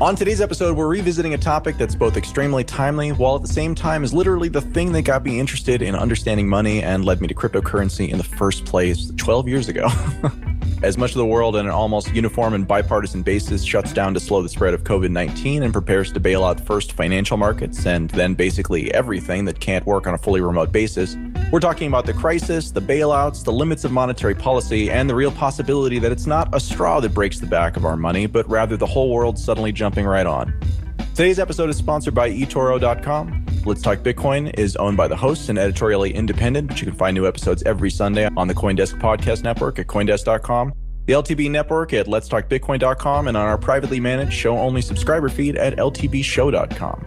On today's episode, we're revisiting a topic that's both extremely timely, while at the same time is literally the thing that got me interested in understanding money and led me to cryptocurrency in the first place 12 years ago. As much of the world on an almost uniform and bipartisan basis shuts down to slow the spread of COVID 19 and prepares to bail out first financial markets and then basically everything that can't work on a fully remote basis, we're talking about the crisis, the bailouts, the limits of monetary policy, and the real possibility that it's not a straw that breaks the back of our money, but rather the whole world suddenly jumping right on. Today's episode is sponsored by eToro.com. Let's Talk Bitcoin is owned by the hosts and editorially independent, but you can find new episodes every Sunday on the Coindesk Podcast Network at Coindesk.com, the LTB Network at Let'sTalkBitcoin.com, and on our privately managed show-only subscriber feed at LTBShow.com.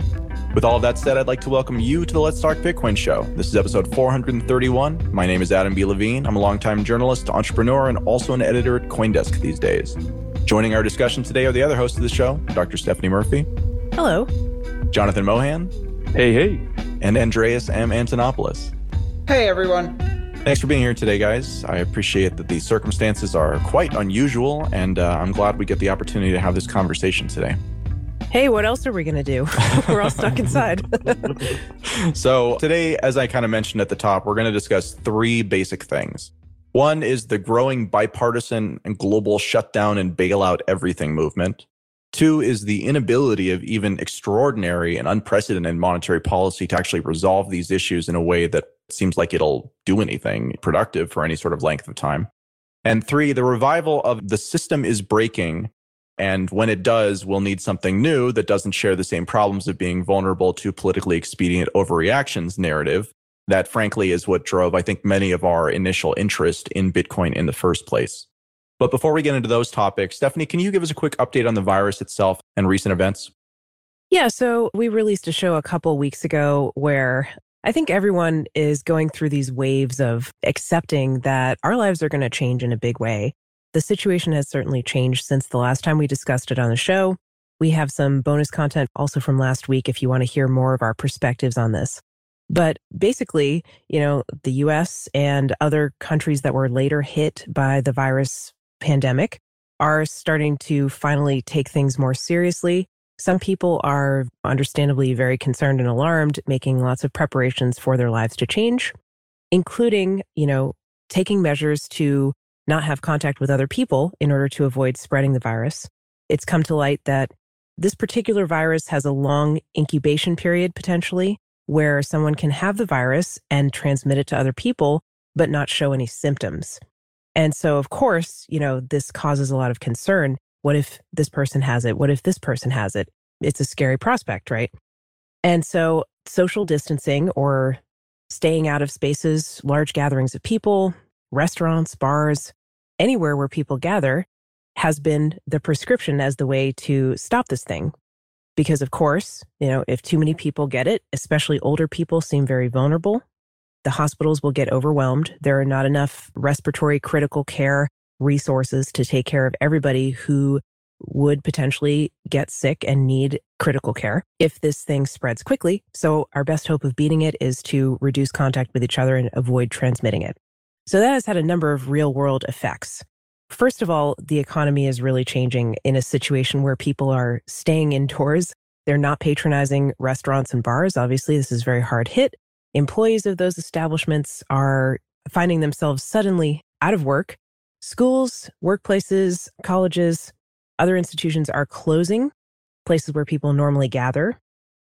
With all of that said, I'd like to welcome you to the Let's Talk Bitcoin show. This is episode 431. My name is Adam B. Levine. I'm a longtime journalist, entrepreneur, and also an editor at Coindesk these days. Joining our discussion today are the other hosts of the show, Dr. Stephanie Murphy. Hello. Jonathan Mohan. Hey, hey. And Andreas M. Antonopoulos. Hey, everyone. Thanks for being here today, guys. I appreciate that the circumstances are quite unusual, and uh, I'm glad we get the opportunity to have this conversation today. Hey, what else are we going to do? we're all stuck inside. so, today, as I kind of mentioned at the top, we're going to discuss three basic things. One is the growing bipartisan and global shutdown and bailout everything movement. Two is the inability of even extraordinary and unprecedented monetary policy to actually resolve these issues in a way that seems like it'll do anything productive for any sort of length of time. And three, the revival of the system is breaking. And when it does, we'll need something new that doesn't share the same problems of being vulnerable to politically expedient overreactions narrative. That, frankly, is what drove, I think, many of our initial interest in Bitcoin in the first place. But before we get into those topics, Stephanie, can you give us a quick update on the virus itself and recent events? Yeah, so we released a show a couple weeks ago where I think everyone is going through these waves of accepting that our lives are going to change in a big way. The situation has certainly changed since the last time we discussed it on the show. We have some bonus content also from last week if you want to hear more of our perspectives on this. But basically, you know, the US and other countries that were later hit by the virus pandemic are starting to finally take things more seriously. Some people are understandably very concerned and alarmed, making lots of preparations for their lives to change, including, you know, taking measures to not have contact with other people in order to avoid spreading the virus. It's come to light that this particular virus has a long incubation period potentially where someone can have the virus and transmit it to other people, but not show any symptoms. And so, of course, you know, this causes a lot of concern. What if this person has it? What if this person has it? It's a scary prospect, right? And so, social distancing or staying out of spaces, large gatherings of people, restaurants, bars, anywhere where people gather has been the prescription as the way to stop this thing. Because, of course, you know, if too many people get it, especially older people seem very vulnerable the hospitals will get overwhelmed. There are not enough respiratory critical care resources to take care of everybody who would potentially get sick and need critical care if this thing spreads quickly. So, our best hope of beating it is to reduce contact with each other and avoid transmitting it. So, that has had a number of real world effects. First of all, the economy is really changing in a situation where people are staying indoors. They're not patronizing restaurants and bars. Obviously, this is very hard hit employees of those establishments are finding themselves suddenly out of work. Schools, workplaces, colleges, other institutions are closing, places where people normally gather,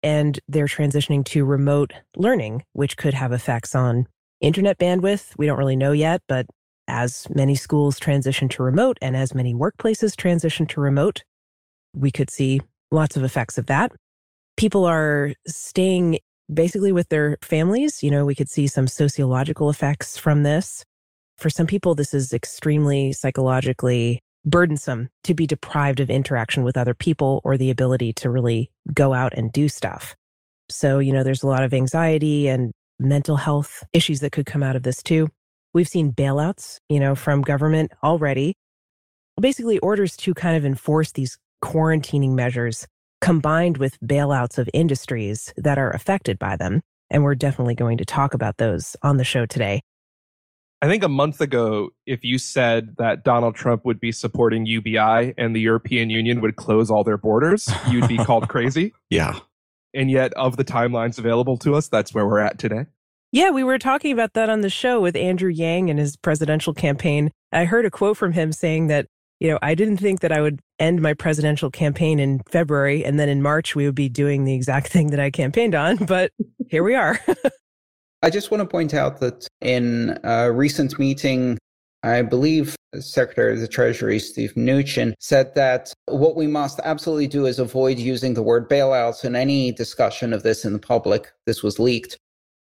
and they're transitioning to remote learning, which could have effects on internet bandwidth. We don't really know yet, but as many schools transition to remote and as many workplaces transition to remote, we could see lots of effects of that. People are staying basically with their families. You know, we could see some sociological effects from this. For some people, this is extremely psychologically burdensome to be deprived of interaction with other people or the ability to really go out and do stuff. So, you know, there's a lot of anxiety and mental health issues that could come out of this too. We've seen bailouts, you know, from government already. Basically, orders to kind of enforce these quarantining measures combined with bailouts of industries that are affected by them. And we're definitely going to talk about those on the show today. I think a month ago, if you said that Donald Trump would be supporting UBI and the European Union would close all their borders, you'd be called crazy. Yeah. And yet, of the timelines available to us, that's where we're at today. Yeah, we were talking about that on the show with Andrew Yang and his presidential campaign. I heard a quote from him saying that, you know, I didn't think that I would end my presidential campaign in February and then in March we would be doing the exact thing that I campaigned on, but here we are. I just want to point out that in a recent meeting, I believe Secretary of the Treasury Steve Mnuchin said that what we must absolutely do is avoid using the word bailouts in any discussion of this in the public. This was leaked.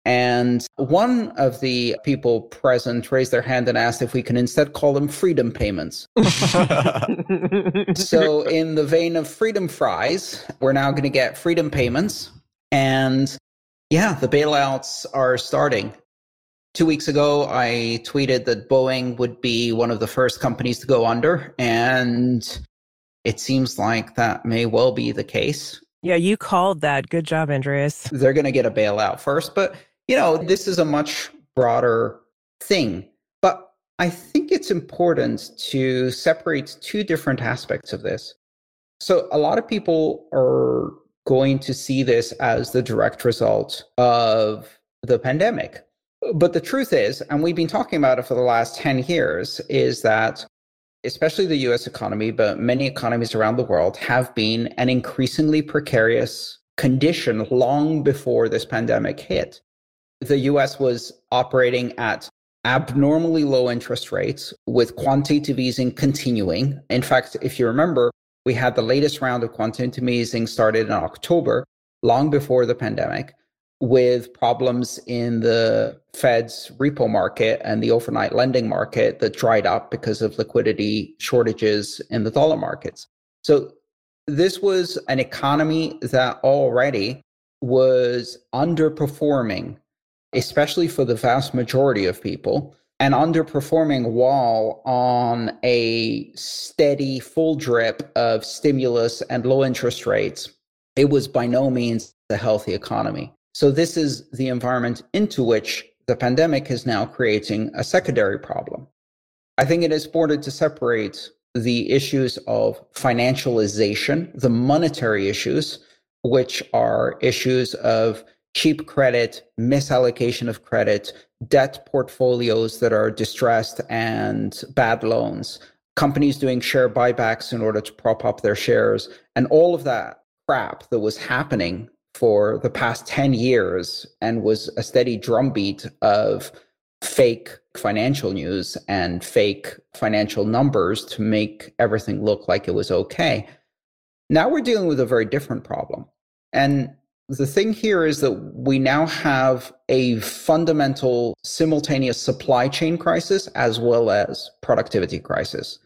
And one of the people present raised their hand and asked if we can instead call them freedom payments. so, in the vein of freedom fries, we're now going to get freedom payments. And yeah, the bailouts are starting. Two weeks ago, I tweeted that Boeing would be one of the first companies to go under, and it seems like that may well be the case. Yeah, you called that. Good job, Andreas. They're going to get a bailout first, but you know, this is a much broader thing. But I think it's important to separate two different aspects of this. So, a lot of people are going to see this as the direct result of the pandemic. But the truth is, and we've been talking about it for the last 10 years, is that especially the US economy, but many economies around the world have been an increasingly precarious condition long before this pandemic hit. The US was operating at abnormally low interest rates with quantitative easing continuing. In fact, if you remember, we had the latest round of quantitative easing started in October, long before the pandemic, with problems in the Fed's repo market and the overnight lending market that dried up because of liquidity shortages in the dollar markets. So, this was an economy that already was underperforming, especially for the vast majority of people and underperforming while on a steady full drip of stimulus and low interest rates, it was by no means a healthy economy. So, this is the environment into which the pandemic is now creating a secondary problem. I think it is important to separate the issues of financialization, the monetary issues, which are issues of cheap credit, misallocation of credit, debt portfolios that are distressed and bad loans, companies doing share buybacks in order to prop up their shares, and all of that crap that was happening for the past 10 years and was a steady drumbeat of fake financial news and fake financial numbers to make everything look like it was okay. Now we're dealing with a very different problem. And the thing here is that we now have a fundamental simultaneous supply chain crisis as well as productivity crisis.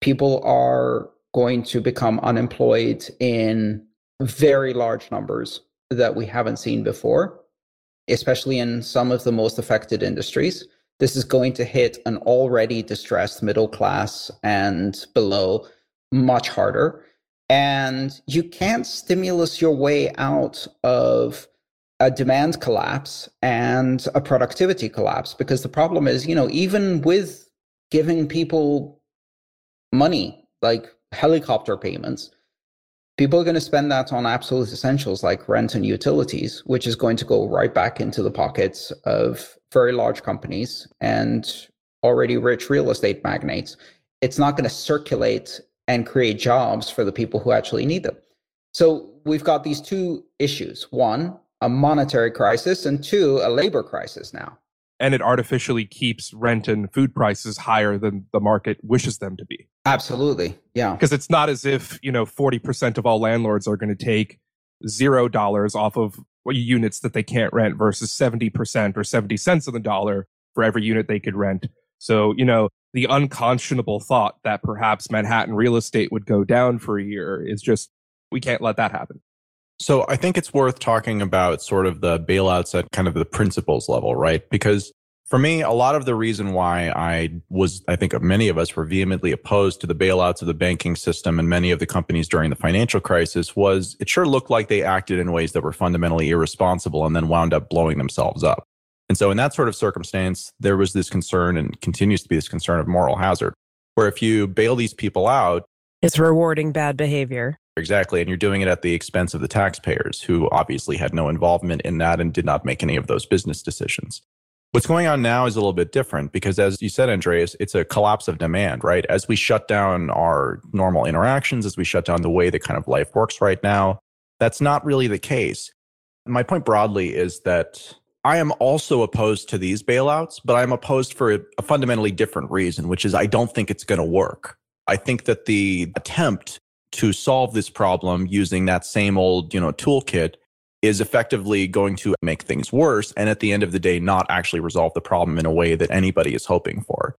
People are going to become unemployed in very large numbers that we haven't seen before, especially in some of the most affected industries. This is going to hit an already distressed middle class and below much harder. And you can't stimulus your way out of a demand collapse and a productivity collapse because the problem is, you know, even with giving people money like helicopter payments, people are going to spend that on absolute essentials like rent and utilities, which is going to go right back into the pockets of very large companies and already rich real estate magnates. It's not going to circulate and create jobs for the people who actually need them. So we've got these two issues one, a monetary crisis, and two, a labor crisis now. And it artificially keeps rent and food prices higher than the market wishes them to be. Absolutely. Yeah. Because it's not as if, you know, 40% of all landlords are going to take zero dollars off of units that they can't rent versus 70% or 70 cents on the dollar for every unit they could rent. So, you know, the unconscionable thought that perhaps Manhattan real estate would go down for a year is just, we can't let that happen. So I think it's worth talking about sort of the bailouts at kind of the principles level, right? Because for me, a lot of the reason why I was, I think many of us were vehemently opposed to the bailouts of the banking system and many of the companies during the financial crisis was it sure looked like they acted in ways that were fundamentally irresponsible and then wound up blowing themselves up. And so, in that sort of circumstance, there was this concern and continues to be this concern of moral hazard, where if you bail these people out, it's rewarding bad behavior. Exactly. And you're doing it at the expense of the taxpayers who obviously had no involvement in that and did not make any of those business decisions. What's going on now is a little bit different because, as you said, Andreas, it's a collapse of demand, right? As we shut down our normal interactions, as we shut down the way that kind of life works right now, that's not really the case. My point broadly is that I am also opposed to these bailouts, but I'm opposed for a fundamentally different reason, which is I don't think it's going to work. I think that the attempt to solve this problem using that same old, you know, toolkit is effectively going to make things worse and at the end of the day not actually resolve the problem in a way that anybody is hoping for.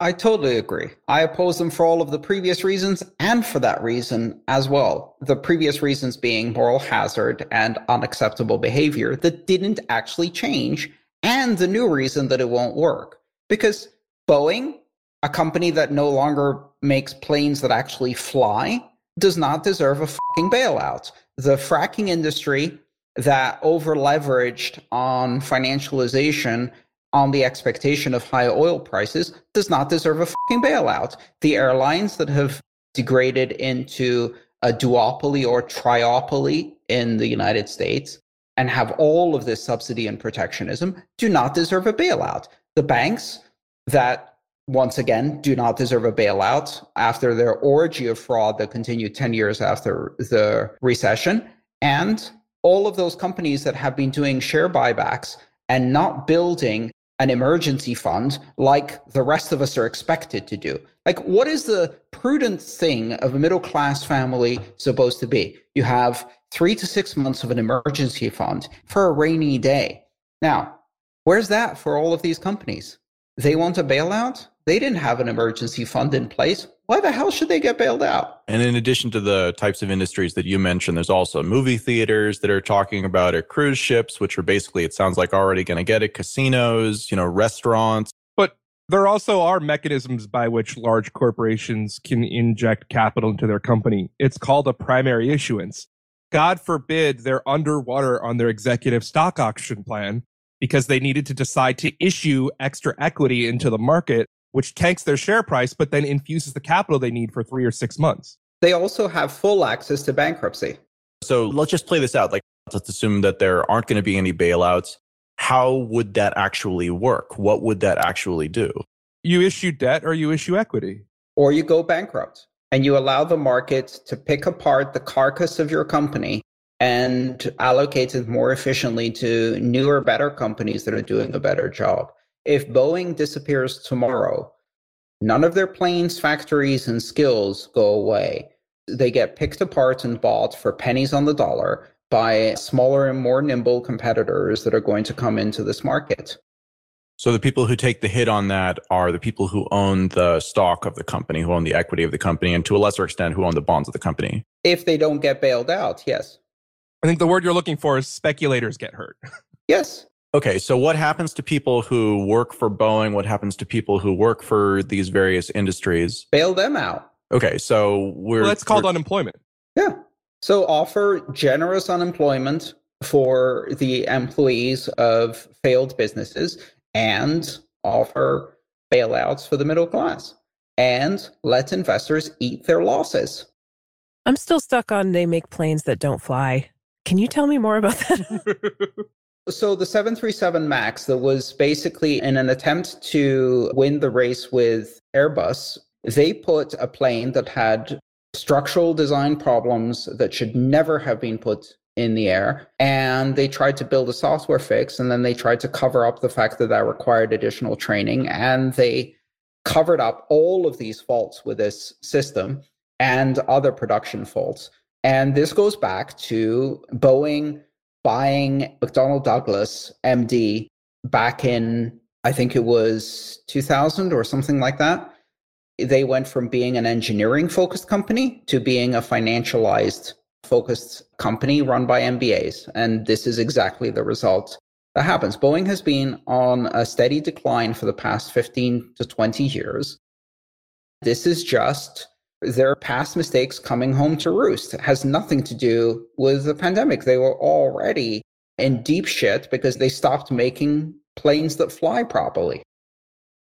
I totally agree. I oppose them for all of the previous reasons and for that reason as well. The previous reasons being moral hazard and unacceptable behavior that didn't actually change, and the new reason that it won't work. Because Boeing, a company that no longer makes planes that actually fly, does not deserve a fucking bailout. The fracking industry that overleveraged on financialization on the expectation of high oil prices does not deserve a fucking bailout. The airlines that have degraded into a duopoly or triopoly in the United States and have all of this subsidy and protectionism do not deserve a bailout. The banks that once again do not deserve a bailout after their orgy of fraud that continued 10 years after the recession and all of those companies that have been doing share buybacks and not building an emergency fund like the rest of us are expected to do. Like, what is the prudent thing of a middle class family supposed to be? You have three to six months of an emergency fund for a rainy day. Now, where's that for all of these companies? They want a bailout? They didn't have an emergency fund in place. Why the hell should they get bailed out? And in addition to the types of industries that you mentioned, there's also movie theaters that are talking about it, cruise ships, which are basically, it sounds like already going to get it, casinos, you know, restaurants. But there also are mechanisms by which large corporations can inject capital into their company. It's called a primary issuance. God forbid they're underwater on their executive stock option plan because they needed to decide to issue extra equity into the market which tanks their share price, but then infuses the capital they need for three or six months. They also have full access to bankruptcy. So let's just play this out. Like, let's assume that there aren't going to be any bailouts. How would that actually work? What would that actually do? You issue debt or you issue equity. Or you go bankrupt and you allow the market to pick apart the carcass of your company and allocate it more efficiently to newer, better companies that are doing a better job if Boeing disappears tomorrow, none of their planes, factories, and skills go away. They get picked apart and bought for pennies on the dollar by smaller and more nimble competitors that are going to come into this market. So the people who take the hit on that are the people who own the stock of the company, who own the equity of the company, and to a lesser extent, who own the bonds of the company. If they don't get bailed out, yes. I think the word you're looking for is speculators get hurt. yes. Okay, so what happens to people who work for Boeing? What happens to people who work for these various industries? Bail them out. Okay, so we're well, that's called unemployment. Yeah. So offer generous unemployment for the employees of failed businesses and offer bailouts for the middle class and let investors eat their losses. I'm still stuck on they make planes that don't fly. Can you tell me more about that? So the 737 MAX that was basically in an attempt to win the race with Airbus, they put a plane that had structural design problems that should never have been put in the air and they tried to build a software fix and then they tried to cover up the fact that that required additional training and they covered up all of these faults with this system and other production faults. And this goes back to Boeing buying McDonnell Douglas MD back in, I think it was 2000 or something like that. They went from being an engineering focused company to being a financialized focused company run by MBAs. And this is exactly the result that happens. Boeing has been on a steady decline for the past 15 to 20 years. This is just their past mistakes coming home to roost. It has nothing to do with the pandemic. They were already in deep shit because they stopped making planes that fly properly.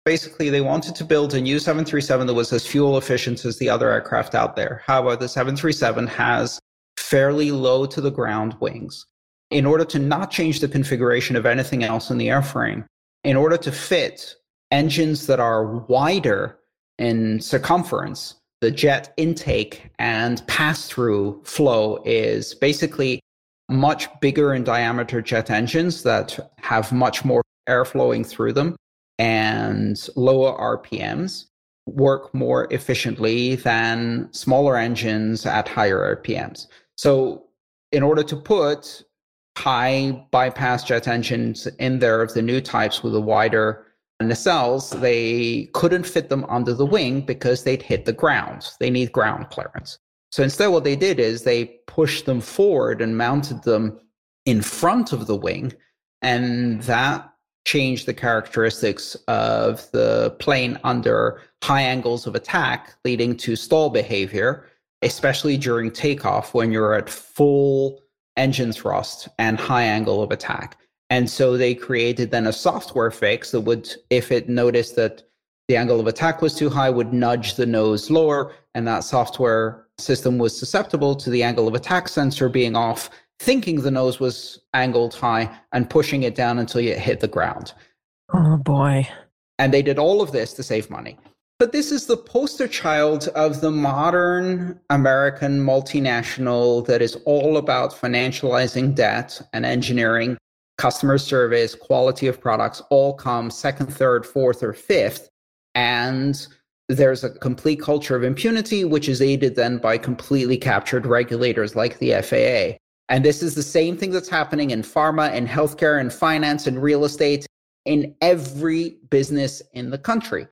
Basically, they wanted to build a new 737 that was as fuel efficient as the other aircraft out there. However, the 737 has fairly low to the ground wings. In order to not change the configuration of anything else in the airframe, in order to fit engines that are wider in circumference, the jet intake and pass through flow is basically much bigger in diameter jet engines that have much more air flowing through them and lower RPMs work more efficiently than smaller engines at higher RPMs. So, in order to put high bypass jet engines in there of the new types with a wider nacelles, they couldn't fit them under the wing because they'd hit the ground. They need ground clearance. So instead, what they did is they pushed them forward and mounted them in front of the wing. And that changed the characteristics of the plane under high angles of attack, leading to stall behavior, especially during takeoff when you're at full engine thrust and high angle of attack. And so they created then a software fix that would, if it noticed that the angle of attack was too high, would nudge the nose lower, and that software system was susceptible to the angle of attack sensor being off, thinking the nose was angled high and pushing it down until it hit the ground. Oh boy. And they did all of this to save money. But this is the poster child of the modern American multinational that is all about financializing debt and engineering, customer service, quality of products, all come second, third, fourth, or fifth. And there's a complete culture of impunity, which is aided then by completely captured regulators like the FAA. And this is the same thing that's happening in pharma and healthcare and finance and real estate in every business in the country.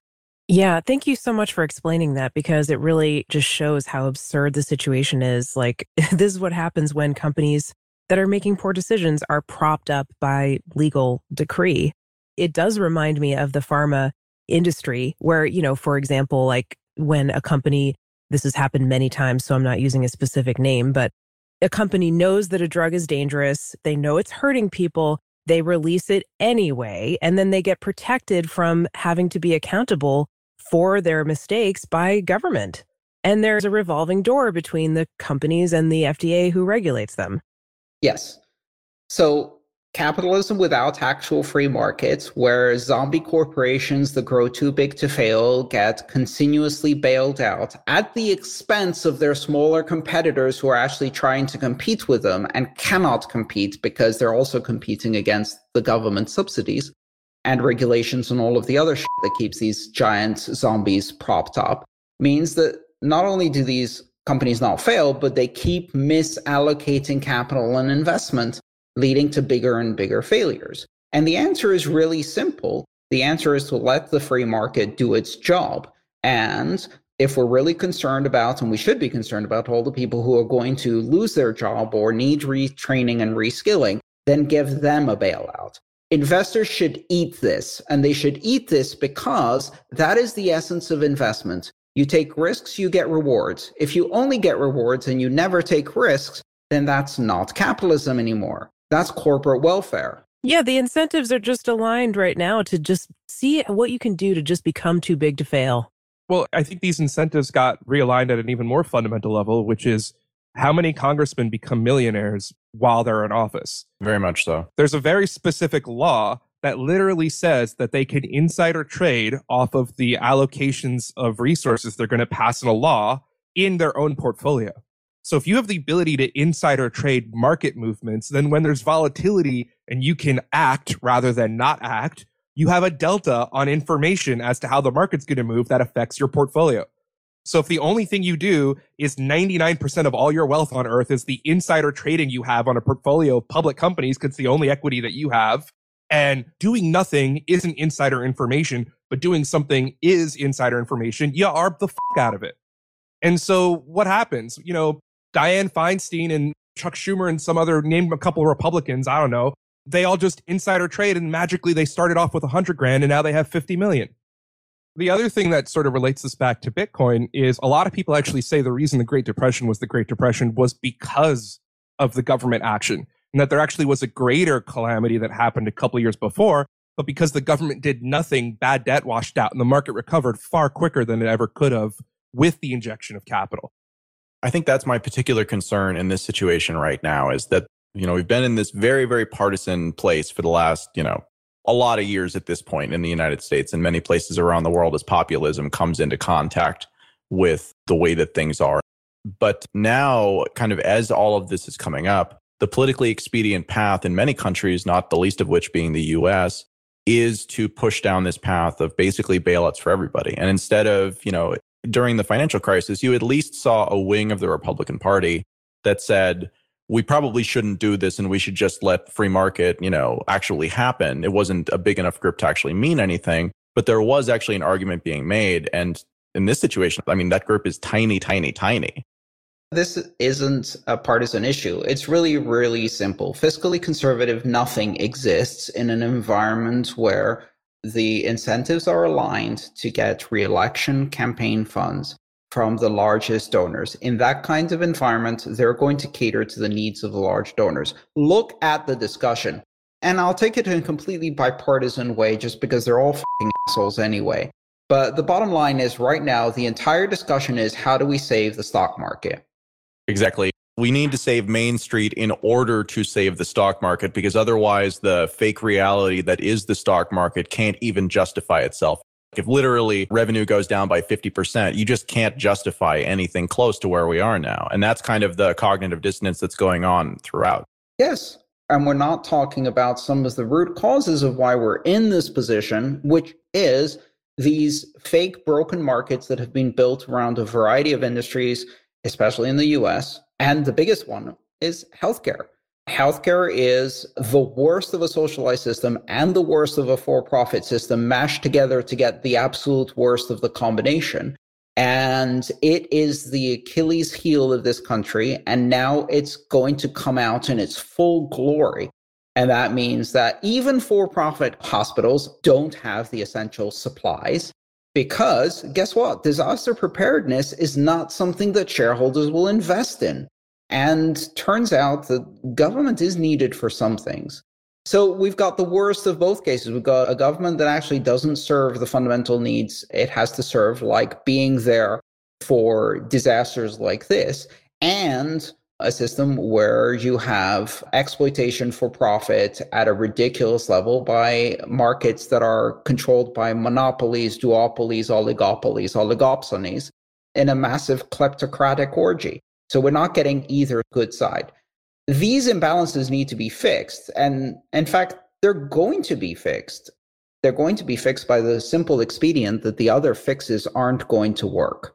Yeah, thank you so much for explaining that because it really just shows how absurd the situation is. Like, this is what happens when companies that are making poor decisions are propped up by legal decree. It does remind me of the pharma industry where, you know, for example, like when a company, this has happened many times, so I'm not using a specific name, but a company knows that a drug is dangerous, they know it's hurting people, they release it anyway, and then they get protected from having to be accountable for their mistakes by government. And there's a revolving door between the companies and the FDA who regulates them. Yes. So capitalism without actual free markets, where zombie corporations that grow too big to fail get continuously bailed out at the expense of their smaller competitors who are actually trying to compete with them and cannot compete because they're also competing against the government subsidies and regulations and all of the other shit that keeps these giant zombies propped up means that not only do these companies not fail, but they keep misallocating capital and investment, leading to bigger and bigger failures. And the answer is really simple. The answer is to let the free market do its job. And if we're really concerned about, and we should be concerned about all the people who are going to lose their job or need retraining and reskilling, then give them a bailout investors should eat this and they should eat this because that is the essence of investment you take risks you get rewards if you only get rewards and you never take risks then that's not capitalism anymore that's corporate welfare yeah the incentives are just aligned right now to just see what you can do to just become too big to fail well i think these incentives got realigned at an even more fundamental level which is how many congressmen become millionaires while they're in office? Very much so. There's a very specific law that literally says that they can insider trade off of the allocations of resources they're going to pass in a law in their own portfolio. So if you have the ability to insider trade market movements, then when there's volatility and you can act rather than not act, you have a delta on information as to how the market's going to move that affects your portfolio. So if the only thing you do is 99% of all your wealth on earth is the insider trading you have on a portfolio of public companies, because it's the only equity that you have, and doing nothing isn't insider information, but doing something is insider information, you are the fuck out of it. And so what happens? You know, Dianne Feinstein and Chuck Schumer and some other, name a couple Republicans, I don't know, they all just insider trade and magically they started off with a hundred grand and now they have 50 million. The other thing that sort of relates this back to Bitcoin is a lot of people actually say the reason the Great Depression was the Great Depression was because of the government action, and that there actually was a greater calamity that happened a couple years before, But because the government did nothing, bad debt washed out and the market recovered far quicker than it ever could have with the injection of capital. I think that's my particular concern in this situation right now is that, you know, we've been in this very, very partisan place for the last, you know, a lot of years at this point in the United States and many places around the world as populism comes into contact with the way that things are. But now, kind of as all of this is coming up, the politically expedient path in many countries, not the least of which being the US, is to push down this path of basically bailouts for everybody. And instead of, you know, during the financial crisis, you at least saw a wing of the Republican Party that said, we probably shouldn't do this and we should just let free market, you know, actually happen. It wasn't a big enough grip to actually mean anything, but there was actually an argument being made. And in this situation, I mean, that group is tiny, tiny, tiny. This isn't a partisan issue. It's really, really simple. Fiscally conservative, nothing exists in an environment where the incentives are aligned to get re-election campaign funds from the largest donors. In that kind of environment, they're going to cater to the needs of the large donors. Look at the discussion. And I'll take it in a completely bipartisan way just because they're all assholes anyway. But the bottom line is right now, the entire discussion is how do we save the stock market? Exactly we need to save Main Street in order to save the stock market because otherwise the fake reality that is the stock market can't even justify itself. If literally revenue goes down by 50%, you just can't justify anything close to where we are now. And that's kind of the cognitive dissonance that's going on throughout. Yes. And we're not talking about some of the root causes of why we're in this position, which is these fake broken markets that have been built around a variety of industries, especially in the US, and the biggest one is healthcare. Healthcare is the worst of a socialized system and the worst of a for profit system mashed together to get the absolute worst of the combination. And it is the Achilles heel of this country. And now it's going to come out in its full glory. And that means that even for profit hospitals don't have the essential supplies because guess what? Disaster preparedness is not something that shareholders will invest in. And turns out that government is needed for some things. So we've got the worst of both cases. We've got a government that actually doesn't serve the fundamental needs it has to serve, like being there for disasters like this, and a system where you have exploitation for profit at a ridiculous level by markets that are controlled by monopolies, duopolies, oligopolies, oligopsonies in a massive kleptocratic orgy. So we're not getting either good side. These imbalances need to be fixed. And in fact, they're going to be fixed. They're going to be fixed by the simple expedient that the other fixes aren't going to work.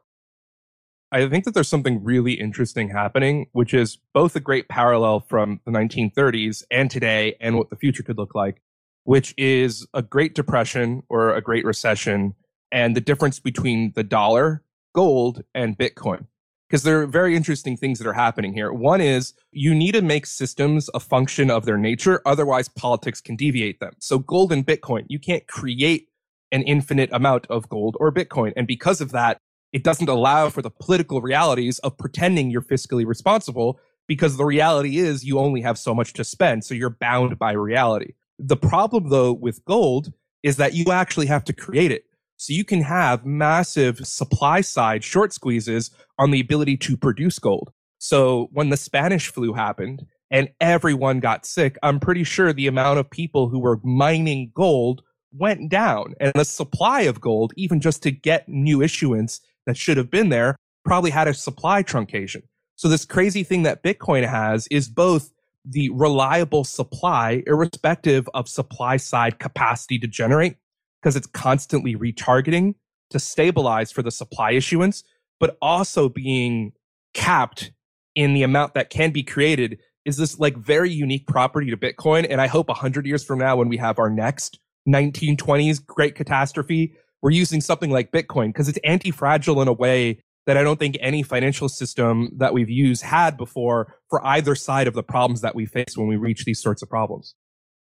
I think that there's something really interesting happening, which is both a great parallel from the 1930s and today and what the future could look like, which is a Great Depression or a Great Recession and the difference between the dollar, gold, and Bitcoin because there are very interesting things that are happening here. One is you need to make systems a function of their nature, otherwise politics can deviate them. So gold and Bitcoin, you can't create an infinite amount of gold or Bitcoin. And because of that, it doesn't allow for the political realities of pretending you're fiscally responsible because the reality is you only have so much to spend. So you're bound by reality. The problem though with gold is that you actually have to create it. So you can have massive supply side short squeezes on the ability to produce gold. So when the Spanish flu happened and everyone got sick, I'm pretty sure the amount of people who were mining gold went down and the supply of gold, even just to get new issuance that should have been there, probably had a supply truncation. So this crazy thing that Bitcoin has is both the reliable supply, irrespective of supply side capacity to generate, because it's constantly retargeting to stabilize for the supply issuance, but also being capped in the amount that can be created is this like very unique property to Bitcoin. And I hope 100 years from now, when we have our next 1920s great catastrophe, we're using something like Bitcoin because it's anti fragile in a way that I don't think any financial system that we've used had before for either side of the problems that we face when we reach these sorts of problems.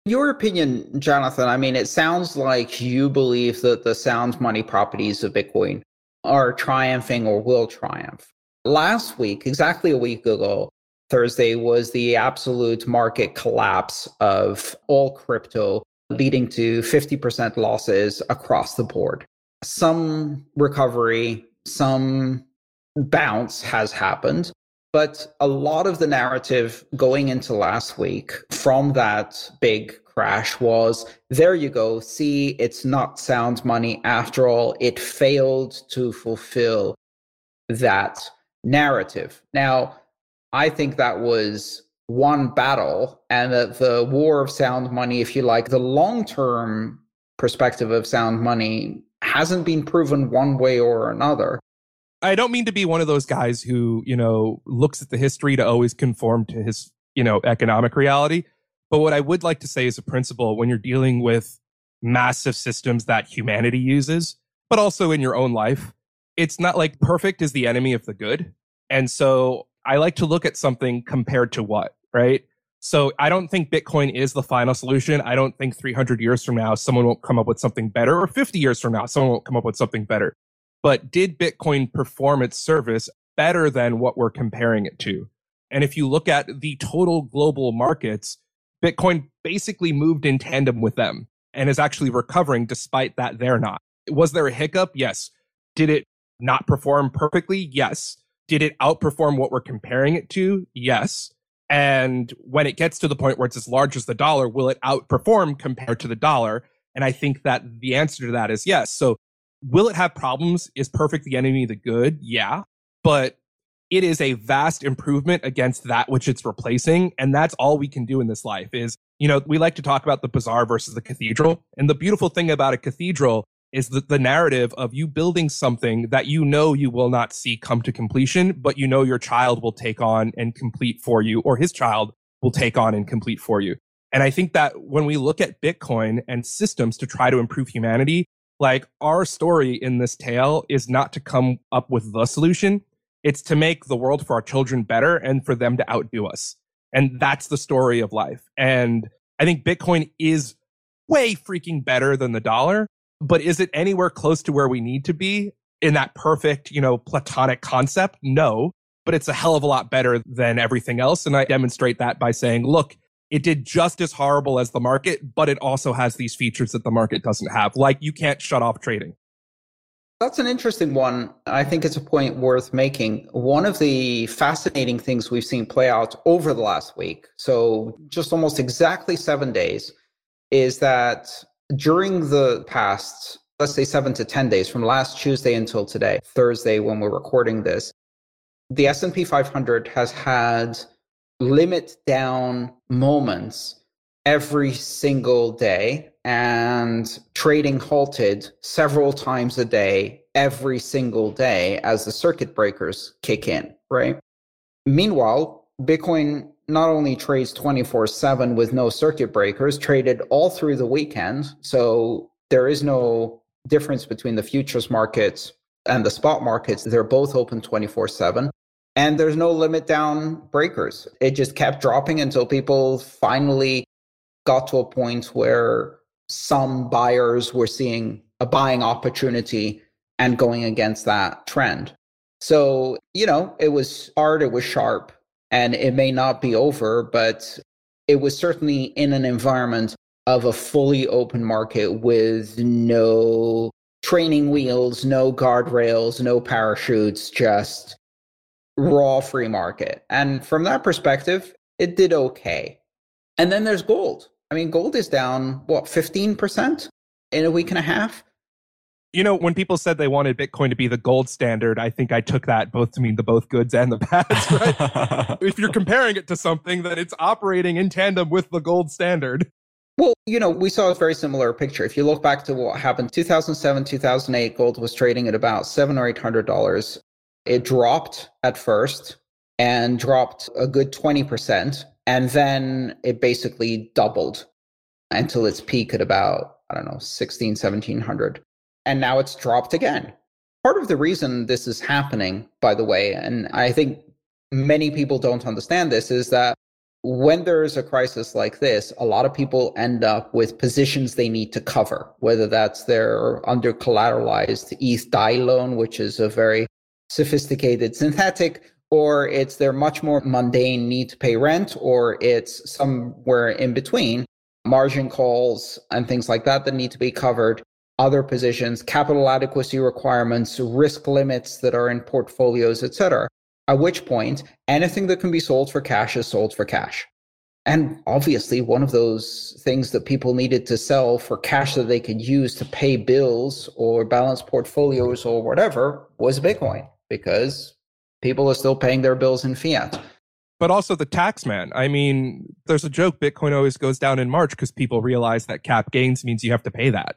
Your opinion, Jonathan, I mean, it sounds like you believe that the sound money properties of Bitcoin are triumphing or will triumph. Last week, exactly a week ago, Thursday was the absolute market collapse of all crypto leading to 50% losses across the board. Some recovery, some bounce has happened, but a lot of the narrative going into last week from that big crash was there you go. See, it's not sound money after all. It failed to fulfill that narrative. Now, I think that was one battle and that the war of sound money, if you like, the long term perspective of sound money hasn't been proven one way or another. I don't mean to be one of those guys who, you know, looks at the history to always conform to his, you know, economic reality. But what I would like to say is a principle when you're dealing with massive systems that humanity uses, but also in your own life, it's not like perfect is the enemy of the good. And so I like to look at something compared to what, right? So I don't think Bitcoin is the final solution. I don't think 300 years from now, someone won't come up with something better, or 50 years from now, someone won't come up with something better. But did Bitcoin perform its service better than what we're comparing it to? And if you look at the total global markets, Bitcoin basically moved in tandem with them and is actually recovering despite that they're not. Was there a hiccup? Yes. Did it not perform perfectly? Yes. Did it outperform what we're comparing it to? Yes. And when it gets to the point where it's as large as the dollar, will it outperform compared to the dollar? And I think that the answer to that is yes. So will it have problems? Is perfect the enemy of the good? Yeah. But it is a vast improvement against that which it's replacing. And that's all we can do in this life is, you know, we like to talk about the bazaar versus the cathedral. And the beautiful thing about a cathedral is the, the narrative of you building something that you know you will not see come to completion, but you know your child will take on and complete for you, or his child will take on and complete for you. And I think that when we look at Bitcoin and systems to try to improve humanity, like our story in this tale is not to come up with the solution. It's to make the world for our children better and for them to outdo us. And that's the story of life. And I think Bitcoin is way freaking better than the dollar. But is it anywhere close to where we need to be in that perfect, you know, platonic concept? No, but it's a hell of a lot better than everything else. And I demonstrate that by saying, look, it did just as horrible as the market, but it also has these features that the market doesn't have. Like you can't shut off trading. That's an interesting one. I think it's a point worth making. One of the fascinating things we've seen play out over the last week, so just almost exactly seven days, is that during the past, let's say seven to 10 days from last Tuesday until today, Thursday, when we're recording this, the S&P 500 has had limit down moments every single day and trading halted several times a day every single day as the circuit breakers kick in, right? Meanwhile, Bitcoin not only trades 24 7 with no circuit breakers, traded all through the weekend. So there is no difference between the futures markets and the spot markets. They're both open 24 7. And there's no limit down breakers. It just kept dropping until people finally got to a point where some buyers were seeing a buying opportunity and going against that trend. So, you know, it was hard, it was sharp, and it may not be over, but it was certainly in an environment of a fully open market with no training wheels, no guardrails, no parachutes, just raw free market. And from that perspective, it did okay. And then there's gold. I mean, gold is down, what, 15% in a week and a half? You know, when people said they wanted Bitcoin to be the gold standard, I think I took that both to mean the both goods and the bads, right? if you're comparing it to something, that it's operating in tandem with the gold standard. Well, you know, we saw a very similar picture. If you look back to what happened 2007, 2008, gold was trading at about seven or eight hundred dollars. It dropped at first and dropped a good 20%. And then it basically doubled until its peak at about, I don't know, 16, 1700 and now it's dropped again. Part of the reason this is happening, by the way, and I think many people don't understand this, is that when there's a crisis like this, a lot of people end up with positions they need to cover, whether that's their under collateralized ETH DAI loan, which is a very sophisticated synthetic, or it's their much more mundane need to pay rent, or it's somewhere in between. margin calls and things like that that need to be covered, other positions, capital adequacy requirements, risk limits that are in portfolios, etc. At which point, anything that can be sold for cash is sold for cash. And obviously, one of those things that people needed to sell for cash that they could use to pay bills or balance portfolios or whatever was Bitcoin because people are still paying their bills in fiat. But also the tax man. I mean, there's a joke Bitcoin always goes down in March because people realize that cap gains means you have to pay that.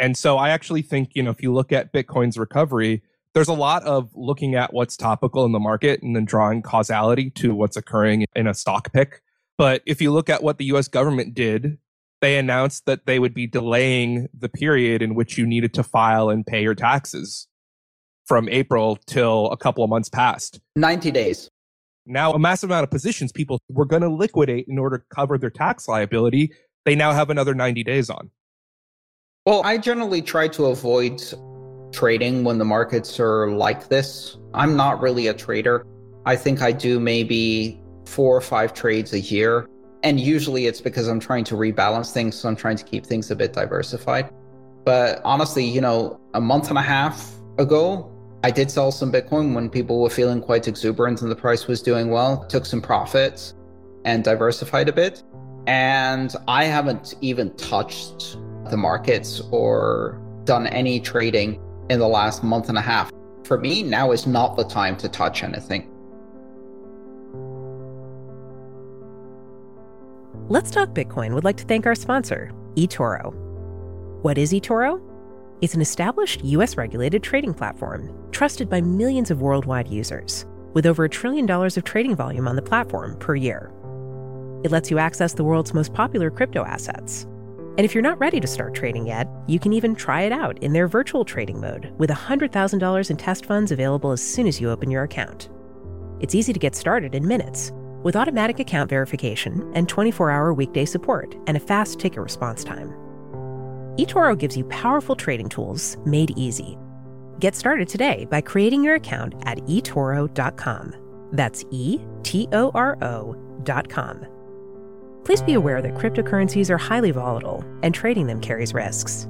And so I actually think, you know, if you look at Bitcoin's recovery, there's a lot of looking at what's topical in the market and then drawing causality to what's occurring in a stock pick but if you look at what the US government did, they announced that they would be delaying the period in which you needed to file and pay your taxes from April till a couple of months past. 90 days. Now, a massive amount of positions people were going to liquidate in order to cover their tax liability, they now have another 90 days on. Well, I generally try to avoid trading when the markets are like this. I'm not really a trader. I think I do maybe four or five trades a year. And usually it's because I'm trying to rebalance things. So I'm trying to keep things a bit diversified. But honestly, you know, a month and a half ago, I did sell some Bitcoin when people were feeling quite exuberant and the price was doing well, took some profits and diversified a bit. And I haven't even touched the markets or done any trading in the last month and a half. For me, now is not the time to touch anything. Let's Talk Bitcoin would like to thank our sponsor, eToro. What is eToro? It's an established US regulated trading platform trusted by millions of worldwide users, with over a trillion dollars of trading volume on the platform per year. It lets you access the world's most popular crypto assets. And if you're not ready to start trading yet, you can even try it out in their virtual trading mode with $100,000 in test funds available as soon as you open your account. It's easy to get started in minutes with automatic account verification and 24 hour weekday support and a fast ticket response time. eToro gives you powerful trading tools made easy. Get started today by creating your account at eToro.com. That's E T O R O.com. Please be aware that cryptocurrencies are highly volatile and trading them carries risks.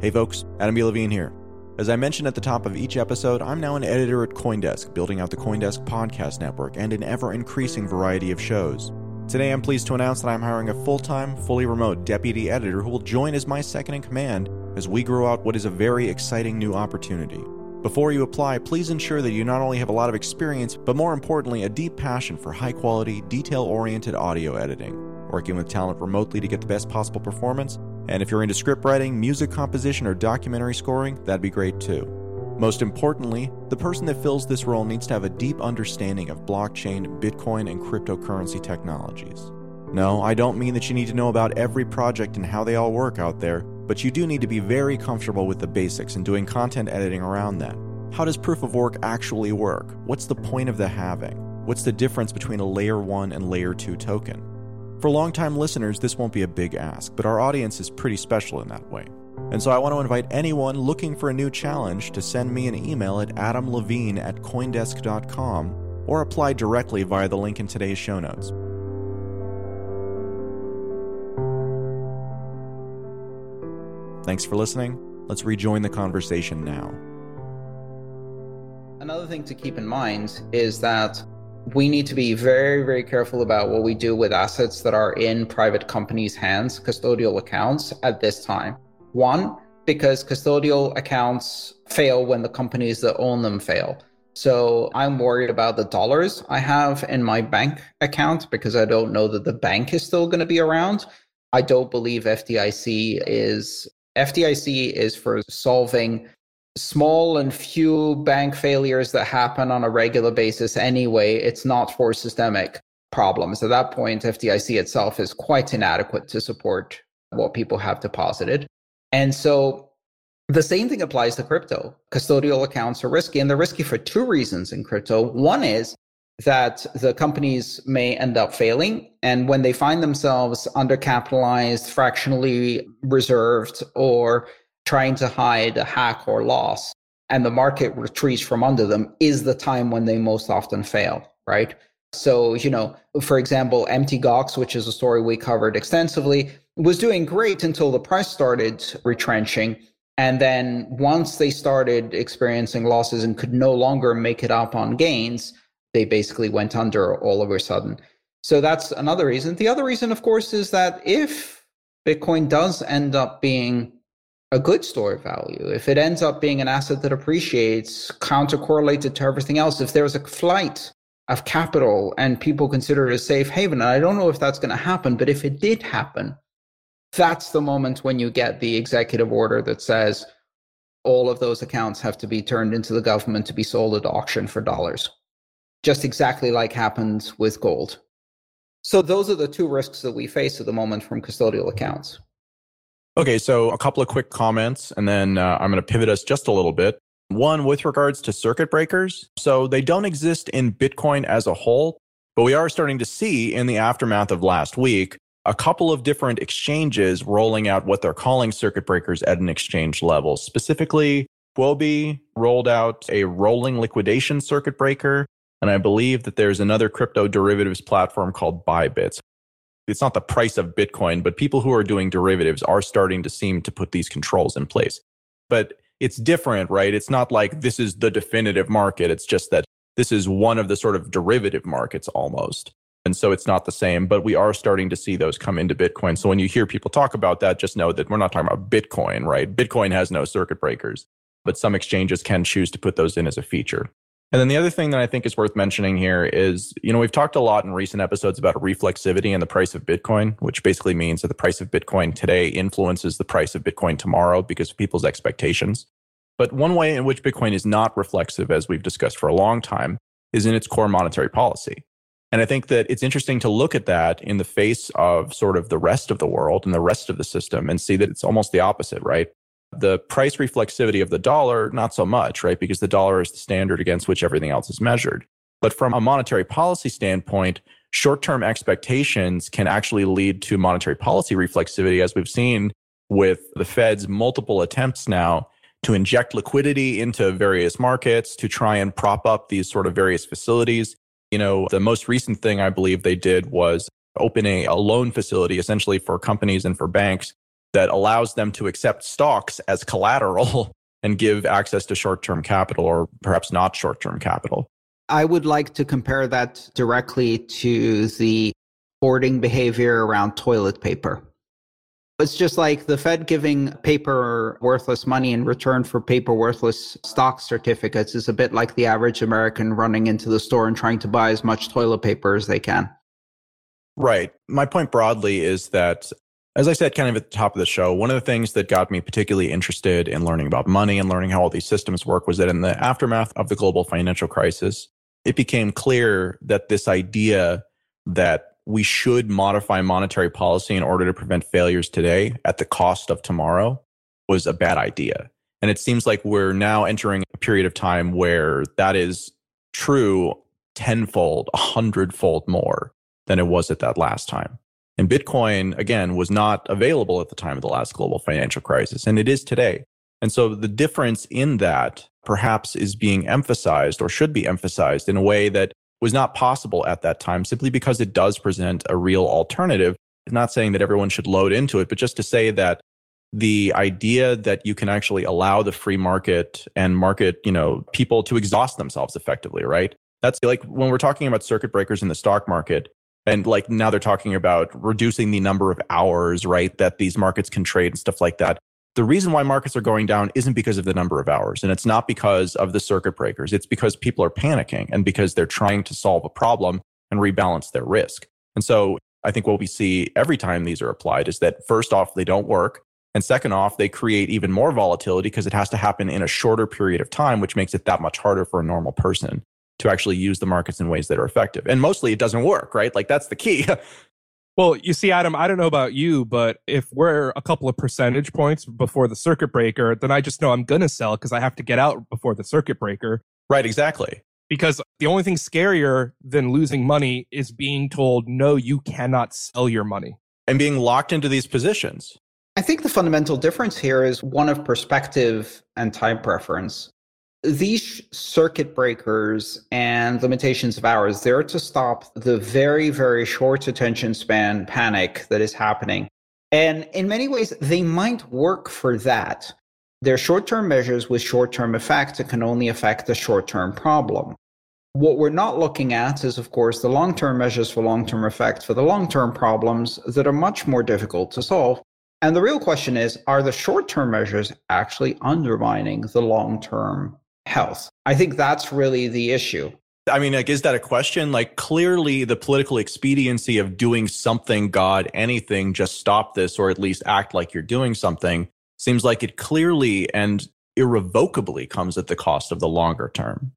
Hey folks, Adam B. Levine here. As I mentioned at the top of each episode, I'm now an editor at Coindesk, building out the Coindesk podcast network and an ever increasing variety of shows. Today, I'm pleased to announce that I'm hiring a full time, fully remote deputy editor who will join as my second in command as we grow out what is a very exciting new opportunity. Before you apply, please ensure that you not only have a lot of experience, but more importantly, a deep passion for high quality, detail oriented audio editing, working with talent remotely to get the best possible performance and if you're into script writing, music composition, or documentary scoring, that'd be great too. Most importantly, the person that fills this role needs to have a deep understanding of blockchain, Bitcoin, and cryptocurrency technologies. No, I don't mean that you need to know about every project and how they all work out there, but you do need to be very comfortable with the basics and doing content editing around that. How does proof of work actually work? What's the point of the halving? What's the difference between a layer 1 and layer 2 token? For longtime listeners, this won't be a big ask, but our audience is pretty special in that way. And so I want to invite anyone looking for a new challenge to send me an email at adamlevine at coindesk.com or apply directly via the link in today's show notes. Thanks for listening. Let's rejoin the conversation now. Another thing to keep in mind is that we need to be very, very careful about what we do with assets that are in private companies' hands, custodial accounts at this time. One, because custodial accounts fail when the companies that own them fail. So I'm worried about the dollars I have in my bank account because I don't know that the bank is still going to be around. I don't believe FDIC is FDIC is for solving small and few bank failures that happen on a regular basis anyway. It's not for systemic problems. At that point, FDIC itself is quite inadequate to support what people have deposited. And so the same thing applies to crypto. Custodial accounts are risky, and they're risky for two reasons in crypto. One is that the companies may end up failing. And when they find themselves undercapitalized, fractionally reserved, or trying to hide a hack or loss and the market retreats from under them is the time when they most often fail, right? So, you know, for example, Mt. Gox, which is a story we covered extensively, was doing great until the price started retrenching. And then once they started experiencing losses and could no longer make it up on gains, they basically went under all of a sudden. So that's another reason. The other reason, of course, is that if Bitcoin does end up being a good store of value, if it ends up being an asset that appreciates, counter correlated to everything else, if there's a flight of capital and people consider it a safe haven. And I don't know if that's going to happen, but if it did happen, that's the moment when you get the executive order that says all of those accounts have to be turned into the government to be sold at auction for dollars. Just exactly like happened with gold. So those are the two risks that we face at the moment from custodial accounts. Okay, so a couple of quick comments, and then uh, I'm going to pivot us just a little bit. One, with regards to circuit breakers. So they don't exist in Bitcoin as a whole, but we are starting to see in the aftermath of last week a couple of different exchanges rolling out what they're calling circuit breakers at an exchange level. Specifically, Huobi rolled out a rolling liquidation circuit breaker. And I believe that there's another crypto derivatives platform called Bybits. It's not the price of Bitcoin, but people who are doing derivatives are starting to seem to put these controls in place. But it's different, right? It's not like this is the definitive market. It's just that this is one of the sort of derivative markets almost. And so it's not the same, but we are starting to see those come into Bitcoin. So when you hear people talk about that, just know that we're not talking about Bitcoin, right? Bitcoin has no circuit breakers, but some exchanges can choose to put those in as a feature. And then the other thing that I think is worth mentioning here is, you know, we've talked a lot in recent episodes about reflexivity and the price of Bitcoin, which basically means that the price of Bitcoin today influences the price of Bitcoin tomorrow because of people's expectations. But one way in which Bitcoin is not reflexive, as we've discussed for a long time, is in its core monetary policy. And I think that it's interesting to look at that in the face of sort of the rest of the world and the rest of the system and see that it's almost the opposite, right? The price reflexivity of the dollar, not so much, right? Because the dollar is the standard against which everything else is measured. But from a monetary policy standpoint, short term expectations can actually lead to monetary policy reflexivity, as we've seen with the Fed's multiple attempts now to inject liquidity into various markets to try and prop up these sort of various facilities. You know, the most recent thing I believe they did was open a, a loan facility essentially for companies and for banks that allows them to accept stocks as collateral and give access to short term capital or perhaps not short term capital. I would like to compare that directly to the hoarding behavior around toilet paper. It's just like the Fed giving paper worthless money in return for paper worthless stock certificates is a bit like the average American running into the store and trying to buy as much toilet paper as they can. Right. My point broadly is that, as I said kind of at the top of the show, one of the things that got me particularly interested in learning about money and learning how all these systems work was that in the aftermath of the global financial crisis, it became clear that this idea that we should modify monetary policy in order to prevent failures today at the cost of tomorrow was a bad idea. And it seems like we're now entering a period of time where that is true tenfold, a hundredfold more than it was at that last time. And Bitcoin, again, was not available at the time of the last global financial crisis, and it is today. And so the difference in that perhaps is being emphasized or should be emphasized in a way that was not possible at that time simply because it does present a real alternative. not saying that everyone should load into it, but just to say that the idea that you can actually allow the free market and market, you know, people to exhaust themselves effectively, right? That's like when we're talking about circuit breakers in the stock market, and like now they're talking about reducing the number of hours, right, that these markets can trade and stuff like that the reason why markets are going down isn't because of the number of hours and it's not because of the circuit breakers. It's because people are panicking and because they're trying to solve a problem and rebalance their risk. And so I think what we see every time these are applied is that first off, they don't work. And second off, they create even more volatility because it has to happen in a shorter period of time, which makes it that much harder for a normal person to actually use the markets in ways that are effective. And mostly it doesn't work, right? Like that's the key. Well, you see, Adam, I don't know about you, but if we're a couple of percentage points before the circuit breaker, then I just know I'm going to sell because I have to get out before the circuit breaker. Right, exactly. Because the only thing scarier than losing money is being told, no, you cannot sell your money. And being locked into these positions. I think the fundamental difference here is one of perspective and time preference. These circuit breakers and limitations of hours, they're to stop the very, very short attention span panic that is happening. And in many ways, they might work for that. They're short term measures with short term effects that can only affect the short term problem. What we're not looking at is, of course, the long term measures for long term effects for the long term problems that are much more difficult to solve. And the real question is are the short term measures actually undermining the long term health? I think that's really the issue. I mean, like, is that a question? Like, clearly, the political expediency of doing something, God, anything, just stop this, or at least act like you're doing something, seems like it clearly and irrevocably comes at the cost of the longer term.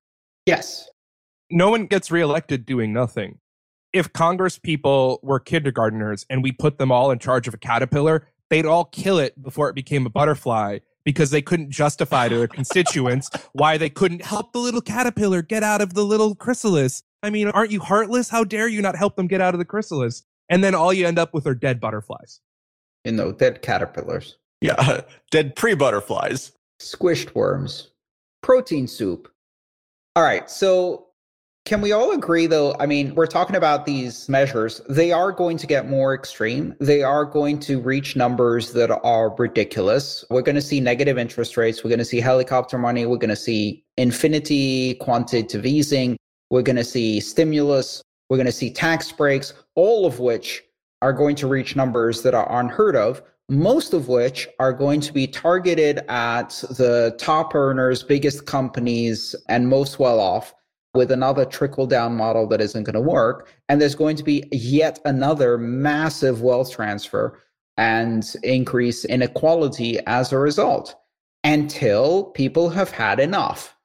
Yes no one gets reelected doing nothing. If Congress people were kindergarteners and we put them all in charge of a caterpillar, they'd all kill it before it became a butterfly because they couldn't justify to their constituents why they couldn't help the little caterpillar get out of the little chrysalis. I mean, aren't you heartless? How dare you not help them get out of the chrysalis? And then all you end up with are dead butterflies. You know, dead caterpillars. Yeah, dead pre butterflies. Squished worms. Protein soup. All right, so can we all agree, though? I mean, we're talking about these measures. They are going to get more extreme. They are going to reach numbers that are ridiculous. We're going to see negative interest rates. We're going to see helicopter money. We're going to see infinity quantitative easing. We're going to see stimulus. We're going to see tax breaks, all of which are going to reach numbers that are unheard of most of which are going to be targeted at the top earners, biggest companies, and most well off with another trickle down model that isn't going to work. And there's going to be yet another massive wealth transfer and increase inequality as a result until people have had enough.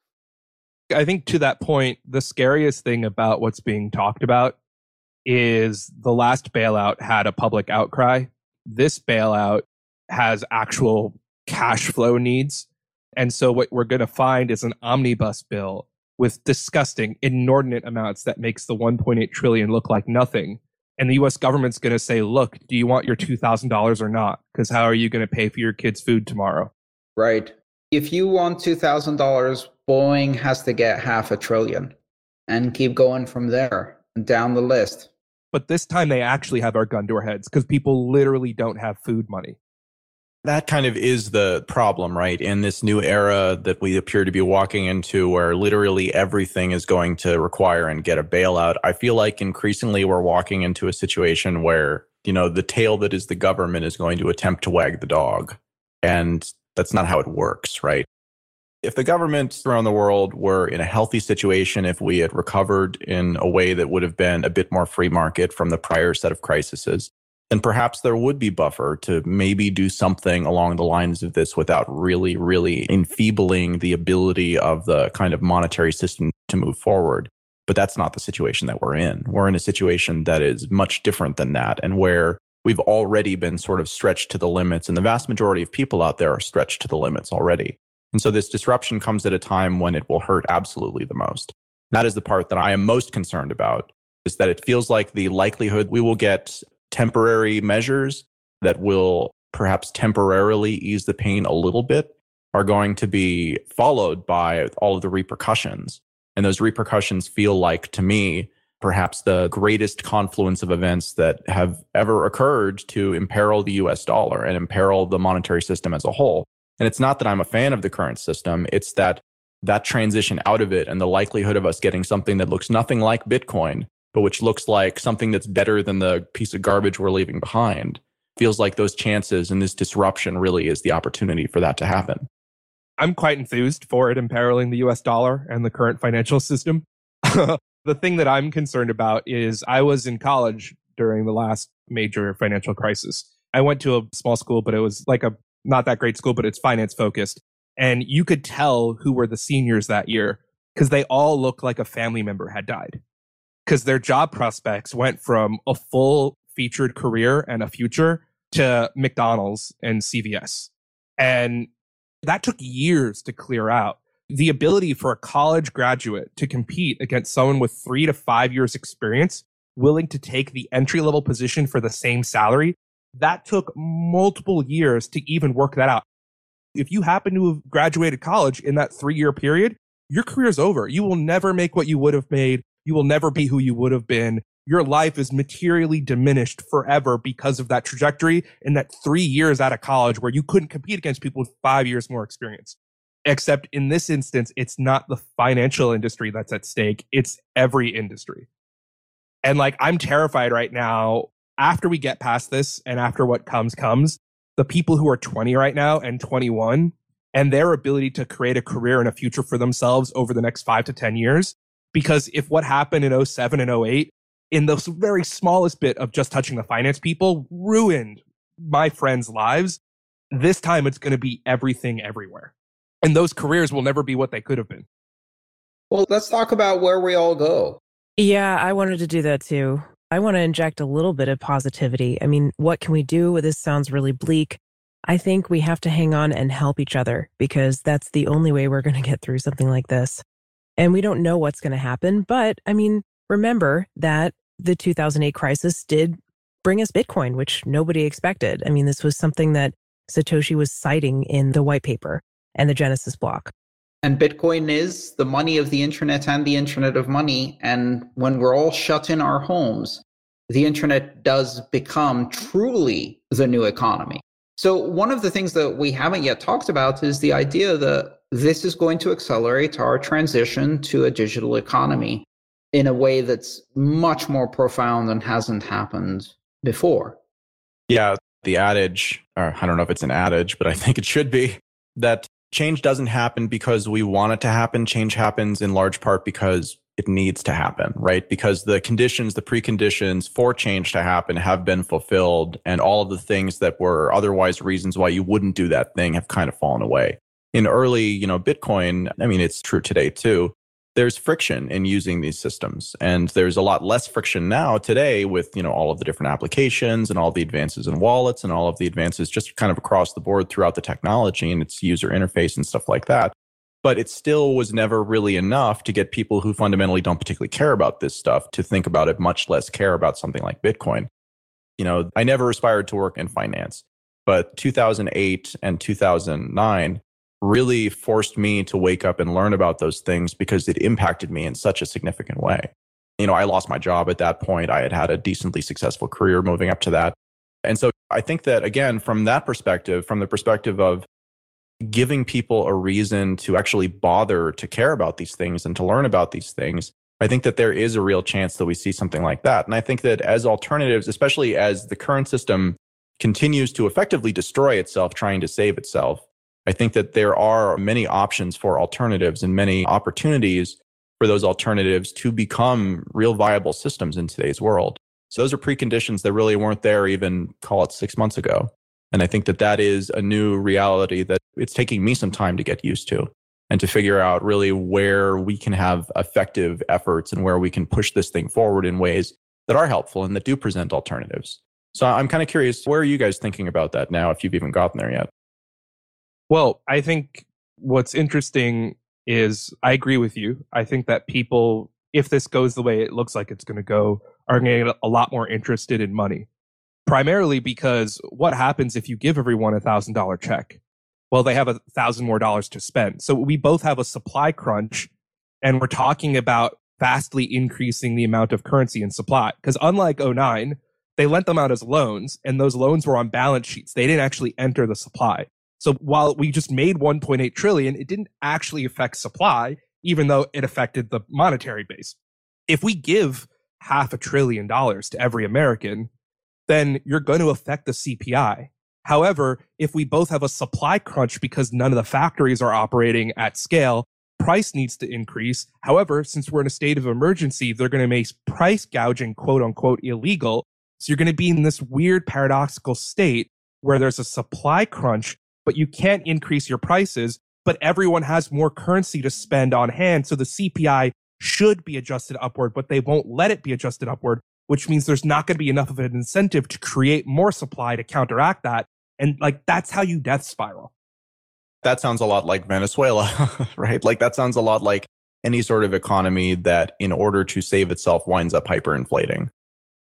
I think to that point, the scariest thing about what's being talked about is the last bailout had a public outcry. This bailout has actual cash flow needs. And so what we're going to find is an omnibus bill with disgusting, inordinate amounts that makes the 1.8 trillion look like nothing. And the US government's going to say, look, do you want your $2,000 or not? Because how are you going to pay for your kids' food tomorrow? Right. If you want $2,000, Boeing has to get half a trillion and keep going from there and down the list. But this time they actually have our gun to our heads because people literally don't have food money that kind of is the problem, right? In this new era that we appear to be walking into, where literally everything is going to require and get a bailout, I feel like increasingly we're walking into a situation where, you know, the tail that is the government is going to attempt to wag the dog. And that's not how it works, right? If the governments around the world were in a healthy situation, if we had recovered in a way that would have been a bit more free market from the prior set of crises, then perhaps there would be buffer to maybe do something along the lines of this without really, really enfeebling the ability of the kind of monetary system to move forward. But that's not the situation that we're in. We're in a situation that is much different than that and where we've already been sort of stretched to the limits and the vast majority of people out there are stretched to the limits already. And so this disruption comes at a time when it will hurt absolutely the most. That is the part that I am most concerned about is that it feels like the likelihood we will get temporary measures that will perhaps temporarily ease the pain a little bit are going to be followed by all of the repercussions. And those repercussions feel like, to me, perhaps the greatest confluence of events that have ever occurred to imperil the US dollar and imperil the monetary system as a whole. And it's not that I'm a fan of the current system, it's that that transition out of it and the likelihood of us getting something that looks nothing like Bitcoin but which looks like something that's better than the piece of garbage we're leaving behind. Feels like those chances and this disruption really is the opportunity for that to happen. I'm quite enthused for it imperiling the US dollar and the current financial system. the thing that I'm concerned about is I was in college during the last major financial crisis. I went to a small school, but it was like a not that great school, but it's finance focused. And you could tell who were the seniors that year because they all looked like a family member had died because their job prospects went from a full featured career and a future to McDonald's and CVS. And that took years to clear out. The ability for a college graduate to compete against someone with three to five years experience, willing to take the entry level position for the same salary, that took multiple years to even work that out. If you happen to have graduated college in that three year period, your career's over. You will never make what you would have made. You will never be who you would have been. Your life is materially diminished forever because of that trajectory and that three years out of college where you couldn't compete against people with five years more experience. Except in this instance, it's not the financial industry that's at stake. It's every industry. And like, I'm terrified right now after we get past this and after what comes comes, the people who are 20 right now and 21 and their ability to create a career and a future for themselves over the next five to 10 years. Because if what happened in 07 and 08, in the very smallest bit of just touching the finance people, ruined my friends' lives, this time it's going to be everything everywhere. And those careers will never be what they could have been. Well, let's talk about where we all go. Yeah, I wanted to do that too. I want to inject a little bit of positivity. I mean, what can we do? This sounds really bleak. I think we have to hang on and help each other because that's the only way we're going to get through something like this. And we don't know what's going to happen. But I mean, remember that the 2008 crisis did bring us Bitcoin, which nobody expected. I mean, this was something that Satoshi was citing in the white paper and the Genesis block. And Bitcoin is the money of the internet and the internet of money. And when we're all shut in our homes, the internet does become truly the new economy. So, one of the things that we haven't yet talked about is the idea that this is going to accelerate our transition to a digital economy in a way that's much more profound and hasn't happened before. Yeah, the adage, or I don't know if it's an adage, but I think it should be that change doesn't happen because we want it to happen. Change happens in large part because it needs to happen, right? Because the conditions, the preconditions for change to happen have been fulfilled, and all of the things that were otherwise reasons why you wouldn't do that thing have kind of fallen away. In early, you know, Bitcoin, I mean, it's true today too there's friction in using these systems. And there's a lot less friction now today with you know all of the different applications and all the advances in wallets and all of the advances just kind of across the board throughout the technology and its user interface and stuff like that. But it still was never really enough to get people who fundamentally don't particularly care about this stuff to think about it much less care about something like bitcoin. You know i never aspired to work in finance but 2008 and 2009 really forced me to wake up and learn about those things because it impacted me in such a significant way. You know, I lost my job at that point. I had had a decently successful career moving up to that. And so I think that, again, from that perspective, from the perspective of giving people a reason to actually bother to care about these things and to learn about these things, I think that there is a real chance that we see something like that. And I think that as alternatives, especially as the current system continues to effectively destroy itself, trying to save itself, I think that there are many options for alternatives and many opportunities for those alternatives to become real viable systems in today's world. So those are preconditions that really weren't there even call it six months ago. And I think that that is a new reality that it's taking me some time to get used to and to figure out really where we can have effective efforts and where we can push this thing forward in ways that are helpful and that do present alternatives. So I'm kind of curious, where are you guys thinking about that now, if you've even gotten there yet? Well, I think what's interesting is I agree with you. I think that people, if this goes the way it looks like it's going to go, are going to get a lot more interested in money. Primarily because what happens if you give everyone a thousand dollar check? Well, they have a thousand more dollars to spend. So we both have a supply crunch and we're talking about vastly increasing the amount of currency in supply. Because unlike 09, they lent them out as loans and those loans were on balance sheets. They didn't actually enter the supply. So while we just made 1.8 trillion, it didn't actually affect supply, even though it affected the monetary base. If we give half a trillion dollars to every American, then you're going to affect the CPI. However, if we both have a supply crunch because none of the factories are operating at scale, price needs to increase. However, since we're in a state of emergency, they're going to make price gouging quote unquote illegal. So you're going to be in this weird paradoxical state where there's a supply crunch but you can't increase your prices, but everyone has more currency to spend on hand. So the CPI should be adjusted upward, but they won't let it be adjusted upward, which means there's not going to be enough of an incentive to create more supply to counteract that. And like, that's how you death spiral. That sounds a lot like Venezuela, right? Like that sounds a lot like any sort of economy that in order to save itself winds up hyperinflating.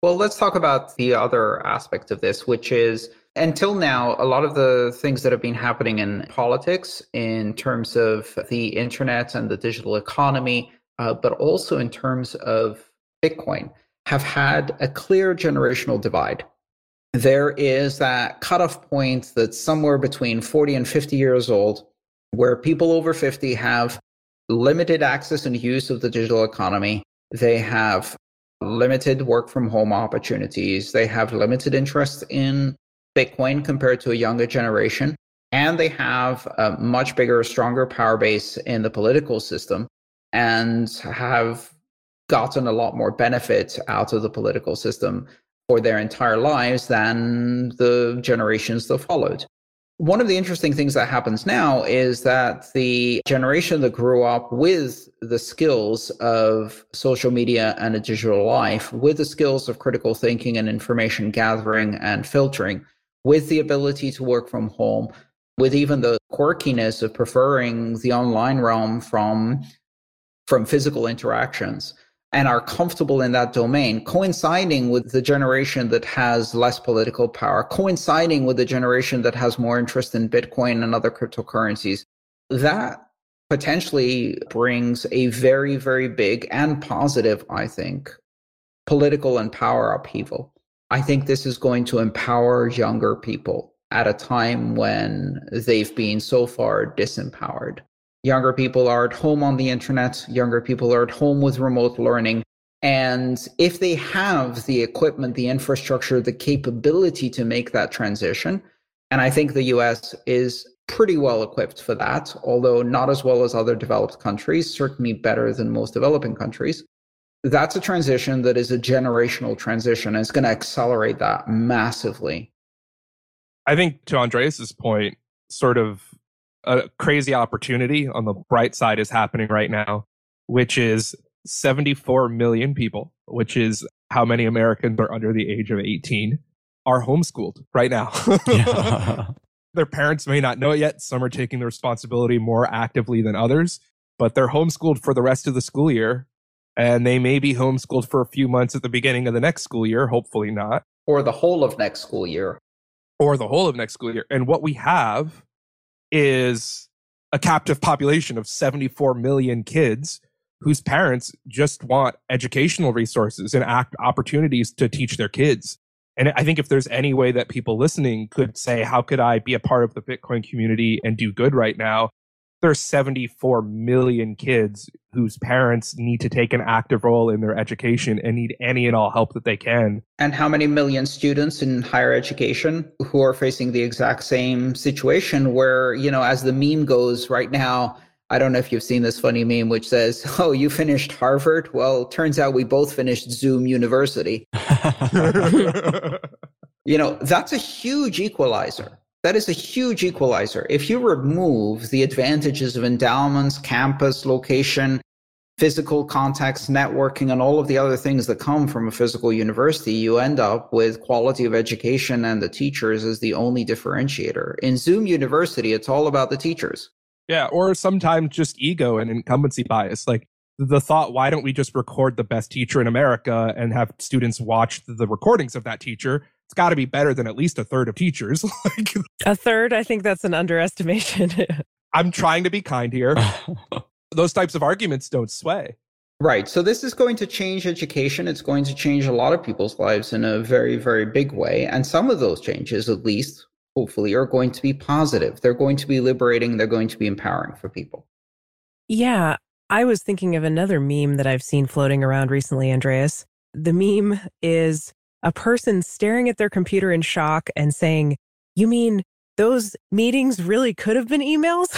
Well, let's talk about the other aspect of this, which is until now, a lot of the things that have been happening in politics in terms of the internet and the digital economy, uh, but also in terms of Bitcoin, have had a clear generational divide. There is that cutoff point that's somewhere between 40 and 50 years old, where people over 50 have limited access and use of the digital economy. They have limited work from home opportunities. They have limited interest in Bitcoin compared to a younger generation. And they have a much bigger, stronger power base in the political system and have gotten a lot more benefit out of the political system for their entire lives than the generations that followed. One of the interesting things that happens now is that the generation that grew up with the skills of social media and a digital life, with the skills of critical thinking and information gathering and filtering, with the ability to work from home, with even the quirkiness of preferring the online realm from, from physical interactions, and are comfortable in that domain, coinciding with the generation that has less political power, coinciding with the generation that has more interest in Bitcoin and other cryptocurrencies, that potentially brings a very, very big and positive, I think, political and power upheaval. I think this is going to empower younger people at a time when they've been so far disempowered. Younger people are at home on the internet. Younger people are at home with remote learning. And if they have the equipment, the infrastructure, the capability to make that transition, and I think the US is pretty well equipped for that, although not as well as other developed countries, certainly better than most developing countries. That's a transition that is a generational transition and it's going to accelerate that massively. I think to Andreas's point, sort of a crazy opportunity on the bright side is happening right now, which is 74 million people, which is how many Americans are under the age of 18, are homeschooled right now. Their parents may not know it yet. Some are taking the responsibility more actively than others, but they're homeschooled for the rest of the school year. And they may be homeschooled for a few months at the beginning of the next school year, hopefully not. Or the whole of next school year. Or the whole of next school year. And what we have is a captive population of 74 million kids whose parents just want educational resources and act opportunities to teach their kids. And I think if there's any way that people listening could say, how could I be a part of the Bitcoin community and do good right now? There's 74 million kids whose parents need to take an active role in their education and need any and all help that they can. And how many million students in higher education who are facing the exact same situation where, you know, as the meme goes right now, I don't know if you've seen this funny meme which says, Oh, you finished Harvard? Well, turns out we both finished Zoom University. you know, that's a huge equalizer that is a huge equalizer. If you remove the advantages of endowments, campus, location, physical context, networking, and all of the other things that come from a physical university, you end up with quality of education and the teachers as the only differentiator. In Zoom University, it's all about the teachers. Yeah, or sometimes just ego and incumbency bias. Like the thought, why don't we just record the best teacher in America and have students watch the recordings of that teacher it's got to be better than at least a third of teachers. like, a third, I think that's an underestimation. I'm trying to be kind here. Those types of arguments don't sway. Right. So this is going to change education. It's going to change a lot of people's lives in a very, very big way. And some of those changes, at least, hopefully, are going to be positive. They're going to be liberating. They're going to be empowering for people. Yeah. I was thinking of another meme that I've seen floating around recently, Andreas. The meme is a person staring at their computer in shock and saying, You mean those meetings really could have been emails?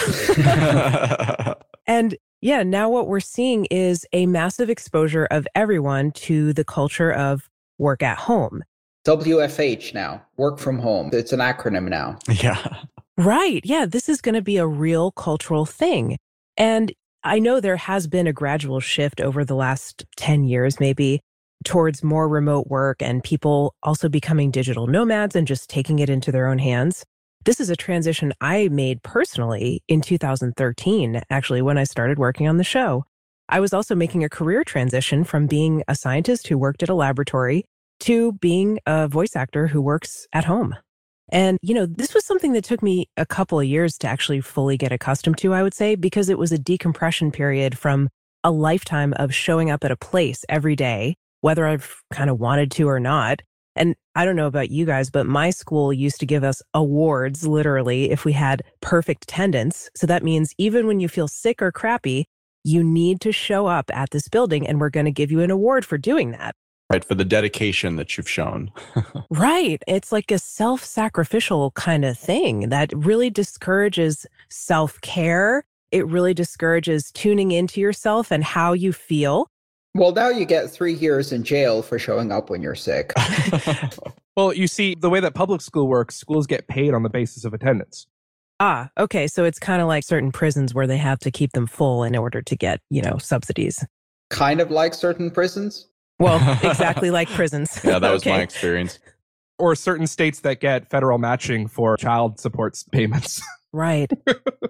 and yeah, now what we're seeing is a massive exposure of everyone to the culture of work at home. WFH now, work from home. It's an acronym now. Yeah. Right. Yeah. This is going to be a real cultural thing. And I know there has been a gradual shift over the last 10 years, maybe, towards more remote work and people also becoming digital nomads and just taking it into their own hands. This is a transition I made personally in 2013, actually, when I started working on the show. I was also making a career transition from being a scientist who worked at a laboratory to being a voice actor who works at home. And, you know, this was something that took me a couple of years to actually fully get accustomed to, I would say, because it was a decompression period from a lifetime of showing up at a place every day, whether I've kind of wanted to or not. And I don't know about you guys, but my school used to give us awards literally if we had perfect attendance. So that means even when you feel sick or crappy, you need to show up at this building and we're going to give you an award for doing that. Right. For the dedication that you've shown. right. It's like a self sacrificial kind of thing that really discourages self care. It really discourages tuning into yourself and how you feel. Well, now you get three years in jail for showing up when you're sick. well, you see, the way that public school works, schools get paid on the basis of attendance. Ah, okay. So it's kind of like certain prisons where they have to keep them full in order to get, you know, subsidies. Kind of like certain prisons? Well, exactly like prisons. Yeah, that was okay. my experience. Or certain states that get federal matching for child support payments. Right.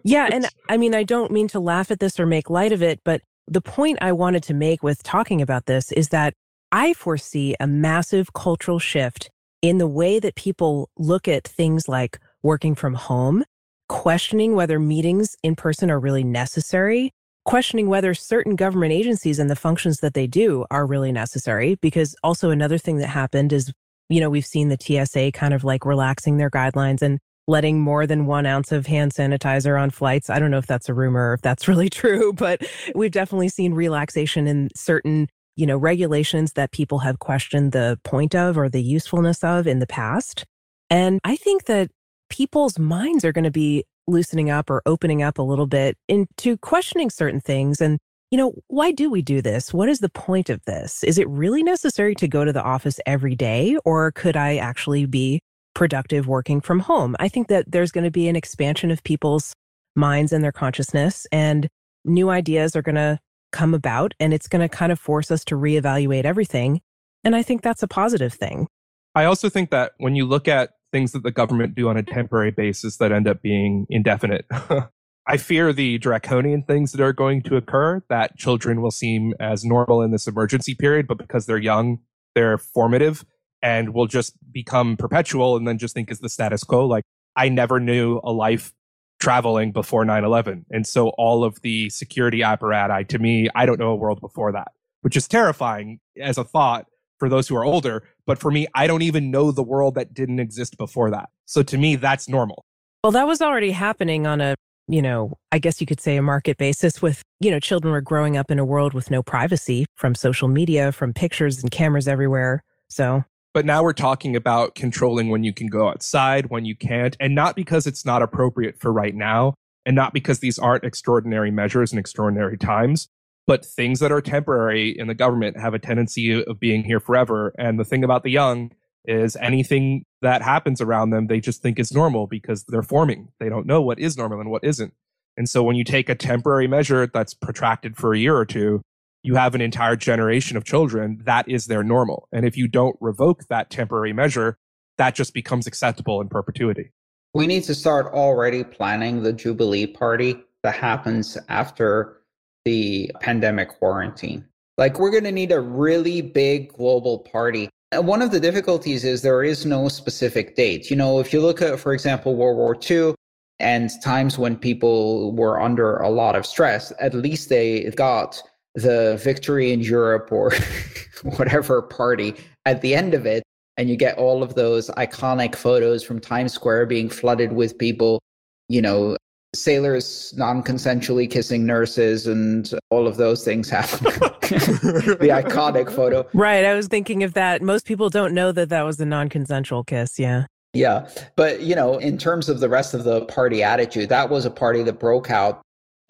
Yeah. And I mean, I don't mean to laugh at this or make light of it, but the point I wanted to make with talking about this is that I foresee a massive cultural shift in the way that people look at things like working from home, questioning whether meetings in person are really necessary, questioning whether certain government agencies and the functions that they do are really necessary. Because also another thing that happened is, you know, we've seen the TSA kind of like relaxing their guidelines and letting more than one ounce of hand sanitizer on flights. I don't know if that's a rumor or if that's really true, but we've definitely seen relaxation in certain, you know, regulations that people have questioned the point of or the usefulness of in the past. And I think that people's minds are going to be loosening up or opening up a little bit into questioning certain things and you know, why do we do this? What is the point of this? Is it really necessary to go to the office every day, or could I actually be productive working from home. I think that there's going to be an expansion of people's minds and their consciousness, and new ideas are going to come about, and it's going to kind of force us to reevaluate everything. And I think that's a positive thing. I also think that when you look at things that the government do on a mm-hmm. temporary basis that end up being indefinite, I fear the draconian things that are going to occur that children will seem as normal in this emergency period, but because they're young, they're formative and will just become perpetual and then just think is the status quo. Like I never knew a life traveling before 9-11. And so all of the security apparatus, to me, I don't know a world before that, which is terrifying as a thought for those who are older. But for me, I don't even know the world that didn't exist before that. So to me, that's normal. Well, that was already happening on a, you know, I guess you could say a market basis with, you know, children were growing up in a world with no privacy from social media, from pictures and cameras everywhere. So but now we're talking about controlling when you can go outside, when you can't, and not because it's not appropriate for right now, and not because these aren't extraordinary measures and extraordinary times, but things that are temporary in the government have a tendency of being here forever. And the thing about the young is anything that happens around them, they just think is normal because they're forming. They don't know what is normal and what isn't. And so when you take a temporary measure that's protracted for a year or two, you have an entire generation of children that is their normal. And if you don't revoke that temporary measure, that just becomes acceptable in perpetuity. We need to start already planning the Jubilee party that happens after the pandemic quarantine. Like, we're going to need a really big global party. And one of the difficulties is there is no specific date. You know, if you look at, for example, World War II and times when people were under a lot of stress, at least they got the victory in Europe or whatever party at the end of it. And you get all of those iconic photos from Times Square being flooded with people, you know, sailors non consensually kissing nurses and all of those things happen. the iconic photo. Right. I was thinking of that. Most people don't know that that was a non consensual kiss. Yeah. Yeah. But, you know, in terms of the rest of the party attitude, that was a party that broke out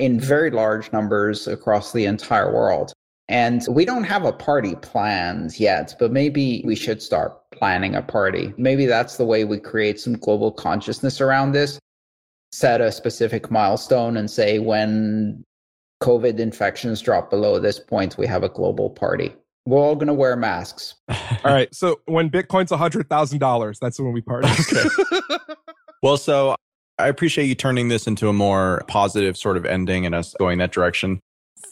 in very large numbers across the entire world. And we don't have a party planned yet, but maybe we should start planning a party. Maybe that's the way we create some global consciousness around this. Set a specific milestone and say when COVID infections drop below this point, we have a global party. We're all going to wear masks. all right. So when Bitcoin's $100,000, that's when we party. Okay. well, so I appreciate you turning this into a more positive sort of ending and us going that direction.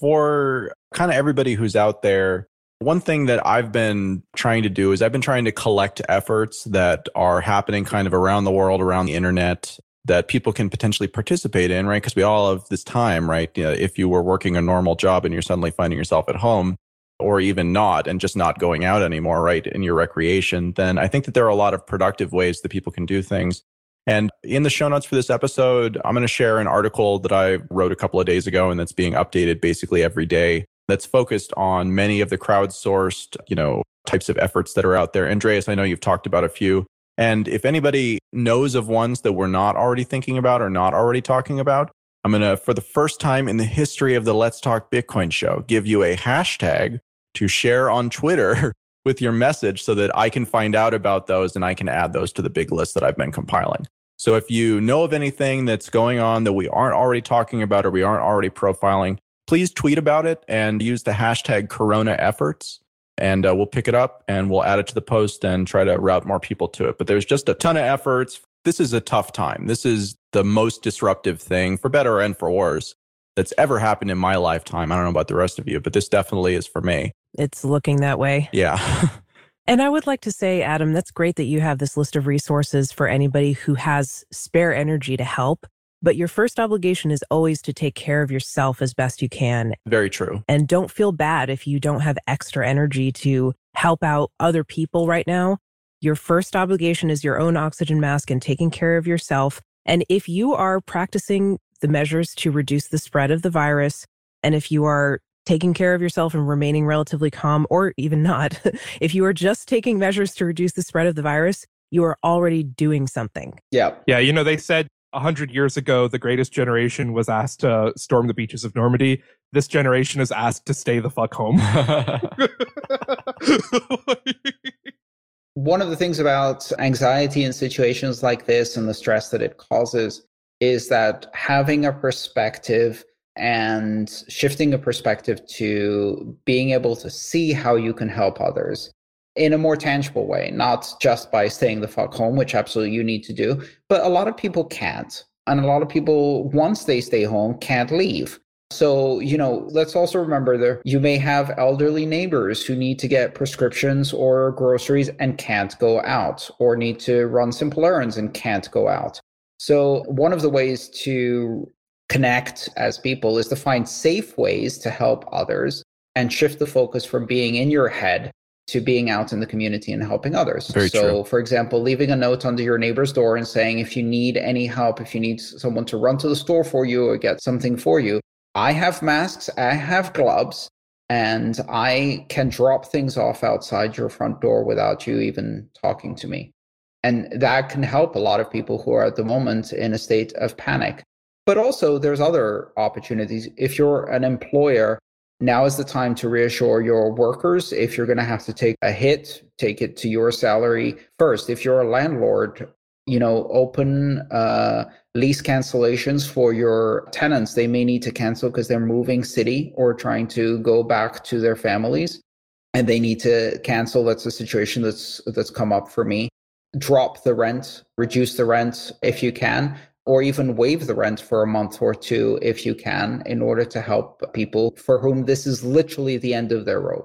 For kind of everybody who's out there One thing that I've been trying to do is I've been trying to collect efforts that are happening kind of around the world, around the internet, that people can potentially participate in, right? Because we all have this time, right? You know, if you were working a normal job and you're suddenly finding yourself at home, or even not, and just not going out anymore, right? In your recreation, then I think that there are a lot of productive ways that people can do things. And in the show notes for this episode, I'm going to share an article that I wrote a couple of days ago and that's being updated basically every day that's focused on many of the crowdsourced, you know, types of efforts that are out there. Andreas, I know you've talked about a few. And if anybody knows of ones that we're not already thinking about or not already talking about, I'm going to, for the first time in the history of the Let's Talk Bitcoin show, give you a hashtag to share on Twitter with your message so that I can find out about those and I can add those to the big list that I've been compiling. So if you know of anything that's going on that we aren't already talking about or we aren't already profiling, please tweet about it and use the hashtag Corona efforts. And uh, we'll pick it up and we'll add it to the post and try to route more people to it. But there's just a ton of efforts. This is a tough time. This is the most disruptive thing, for better and for worse, that's ever happened in my lifetime. I don't know about the rest of you, but this definitely is for me. It's looking that way. Yeah. and I would like to say, Adam, that's great that you have this list of resources for anybody who has spare energy to help. But your first obligation is always to take care of yourself as best you can. Very true. And don't feel bad if you don't have extra energy to help out other people right now. Your first obligation is your own oxygen mask and taking care of yourself. And if you are practicing the measures to reduce the spread of the virus, and if you are taking care of yourself and remaining relatively calm, or even not, if you are just taking measures to reduce the spread of the virus, you are already doing something. Yeah. Yeah. You know, they said a hundred years ago, the greatest generation was asked to storm the beaches of Normandy. This generation is asked to stay the fuck home. One of the things about anxiety in situations like this and the stress that it causes is that having a perspective and shifting a perspective to being able to see how you can help others in a more tangible way, not just by staying the fuck home, which absolutely you need to do, but a lot of people can't. And a lot of people, once they stay home, can't leave. So, you know, let's also remember that you may have elderly neighbors who need to get prescriptions or groceries and can't go out, or need to run simple errands and can't go out. So, one of the ways to connect as people is to find safe ways to help others and shift the focus from being in your head to being out in the community and helping others. Very so, true. for example, leaving a note under your neighbor's door and saying, if you need any help, if you need someone to run to the store for you or get something for you, I have masks, I have gloves, and I can drop things off outside your front door without you even talking to me. And that can help a lot of people who are at the moment in a state of panic. But also, there's other opportunities. If you're an employer, now is the time to reassure your workers. If you're going to have to take a hit, take it to your salary first. If you're a landlord, you know, open uh, lease cancellations for your tenants. They may need to cancel because they're moving city or trying to go back to their families, and they need to cancel. That's a situation that's that's come up for me. Drop the rent, reduce the rent if you can or even waive the rent for a month or two if you can, in order to help people for whom this is literally the end of their rope.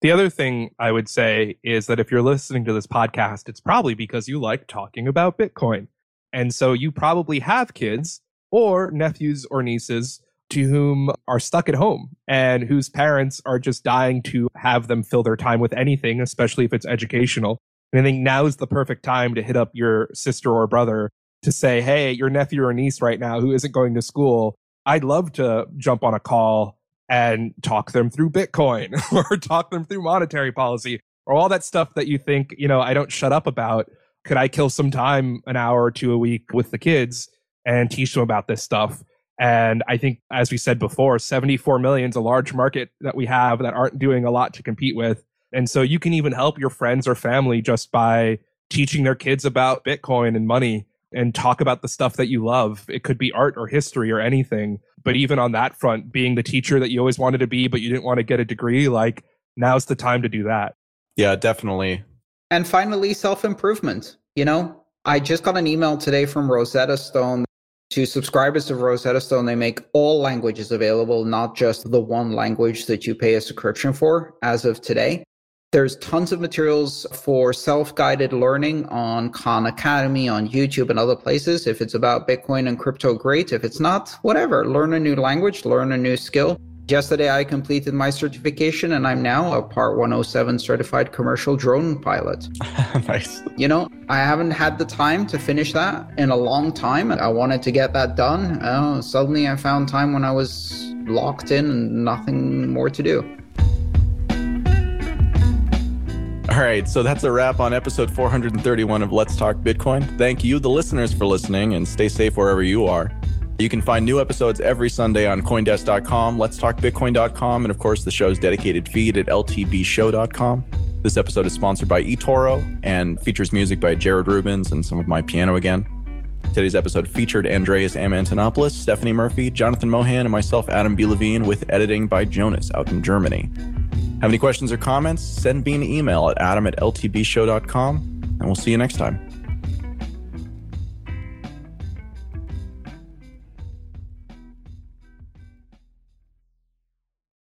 The other thing I would say is that if you're listening to this podcast, it's probably because you like talking about Bitcoin. And so you probably have kids or nephews or nieces to whom are stuck at home and whose parents are just dying to have them fill their time with anything, especially if it's educational. And I think now is the perfect time to hit up your sister or brother to say, hey, your nephew or niece right now who isn't going to school, I'd love to jump on a call and talk them through Bitcoin or talk them through monetary policy or all that stuff that you think, you know, I don't shut up about. Could I kill some time, an hour or two a week with the kids and teach them about this stuff? And I think, as we said before, 74 million is a large market that we have that aren't doing a lot to compete with. And so you can even help your friends or family just by teaching their kids about Bitcoin and money and talk about the stuff that you love. It could be art or history or anything. But even on that front, being the teacher that you always wanted to be, but you didn't want to get a degree, like now's the time to do that. Yeah, definitely. And finally, self improvement. You know, I just got an email today from Rosetta Stone. To subscribers of Rosetta Stone, they make all languages available, not just the one language that you pay a subscription for as of today. There's tons of materials for self guided learning on Khan Academy, on YouTube, and other places. If it's about Bitcoin and crypto, great. If it's not, whatever. Learn a new language, learn a new skill. Yesterday, I completed my certification and I'm now a Part 107 certified commercial drone pilot. nice. You know, I haven't had the time to finish that in a long time. I wanted to get that done. Uh, suddenly, I found time when I was locked in and nothing more to do. All right, so that's a wrap on episode 431 of Let's Talk Bitcoin. Thank you, the listeners, for listening, and stay safe wherever you are. You can find new episodes every Sunday on Coindesk.com, Let's Talk Bitcoin.com, and of course, the show's dedicated feed at LTBShow.com. This episode is sponsored by eToro and features music by Jared Rubens and some of my piano again. Today's episode featured Andreas M. Antonopoulos, Stephanie Murphy, Jonathan Mohan, and myself, Adam B. Levine, with editing by Jonas out in Germany. Have any questions or comments? Send me an email at adam at ltbshow.com, and we'll see you next time.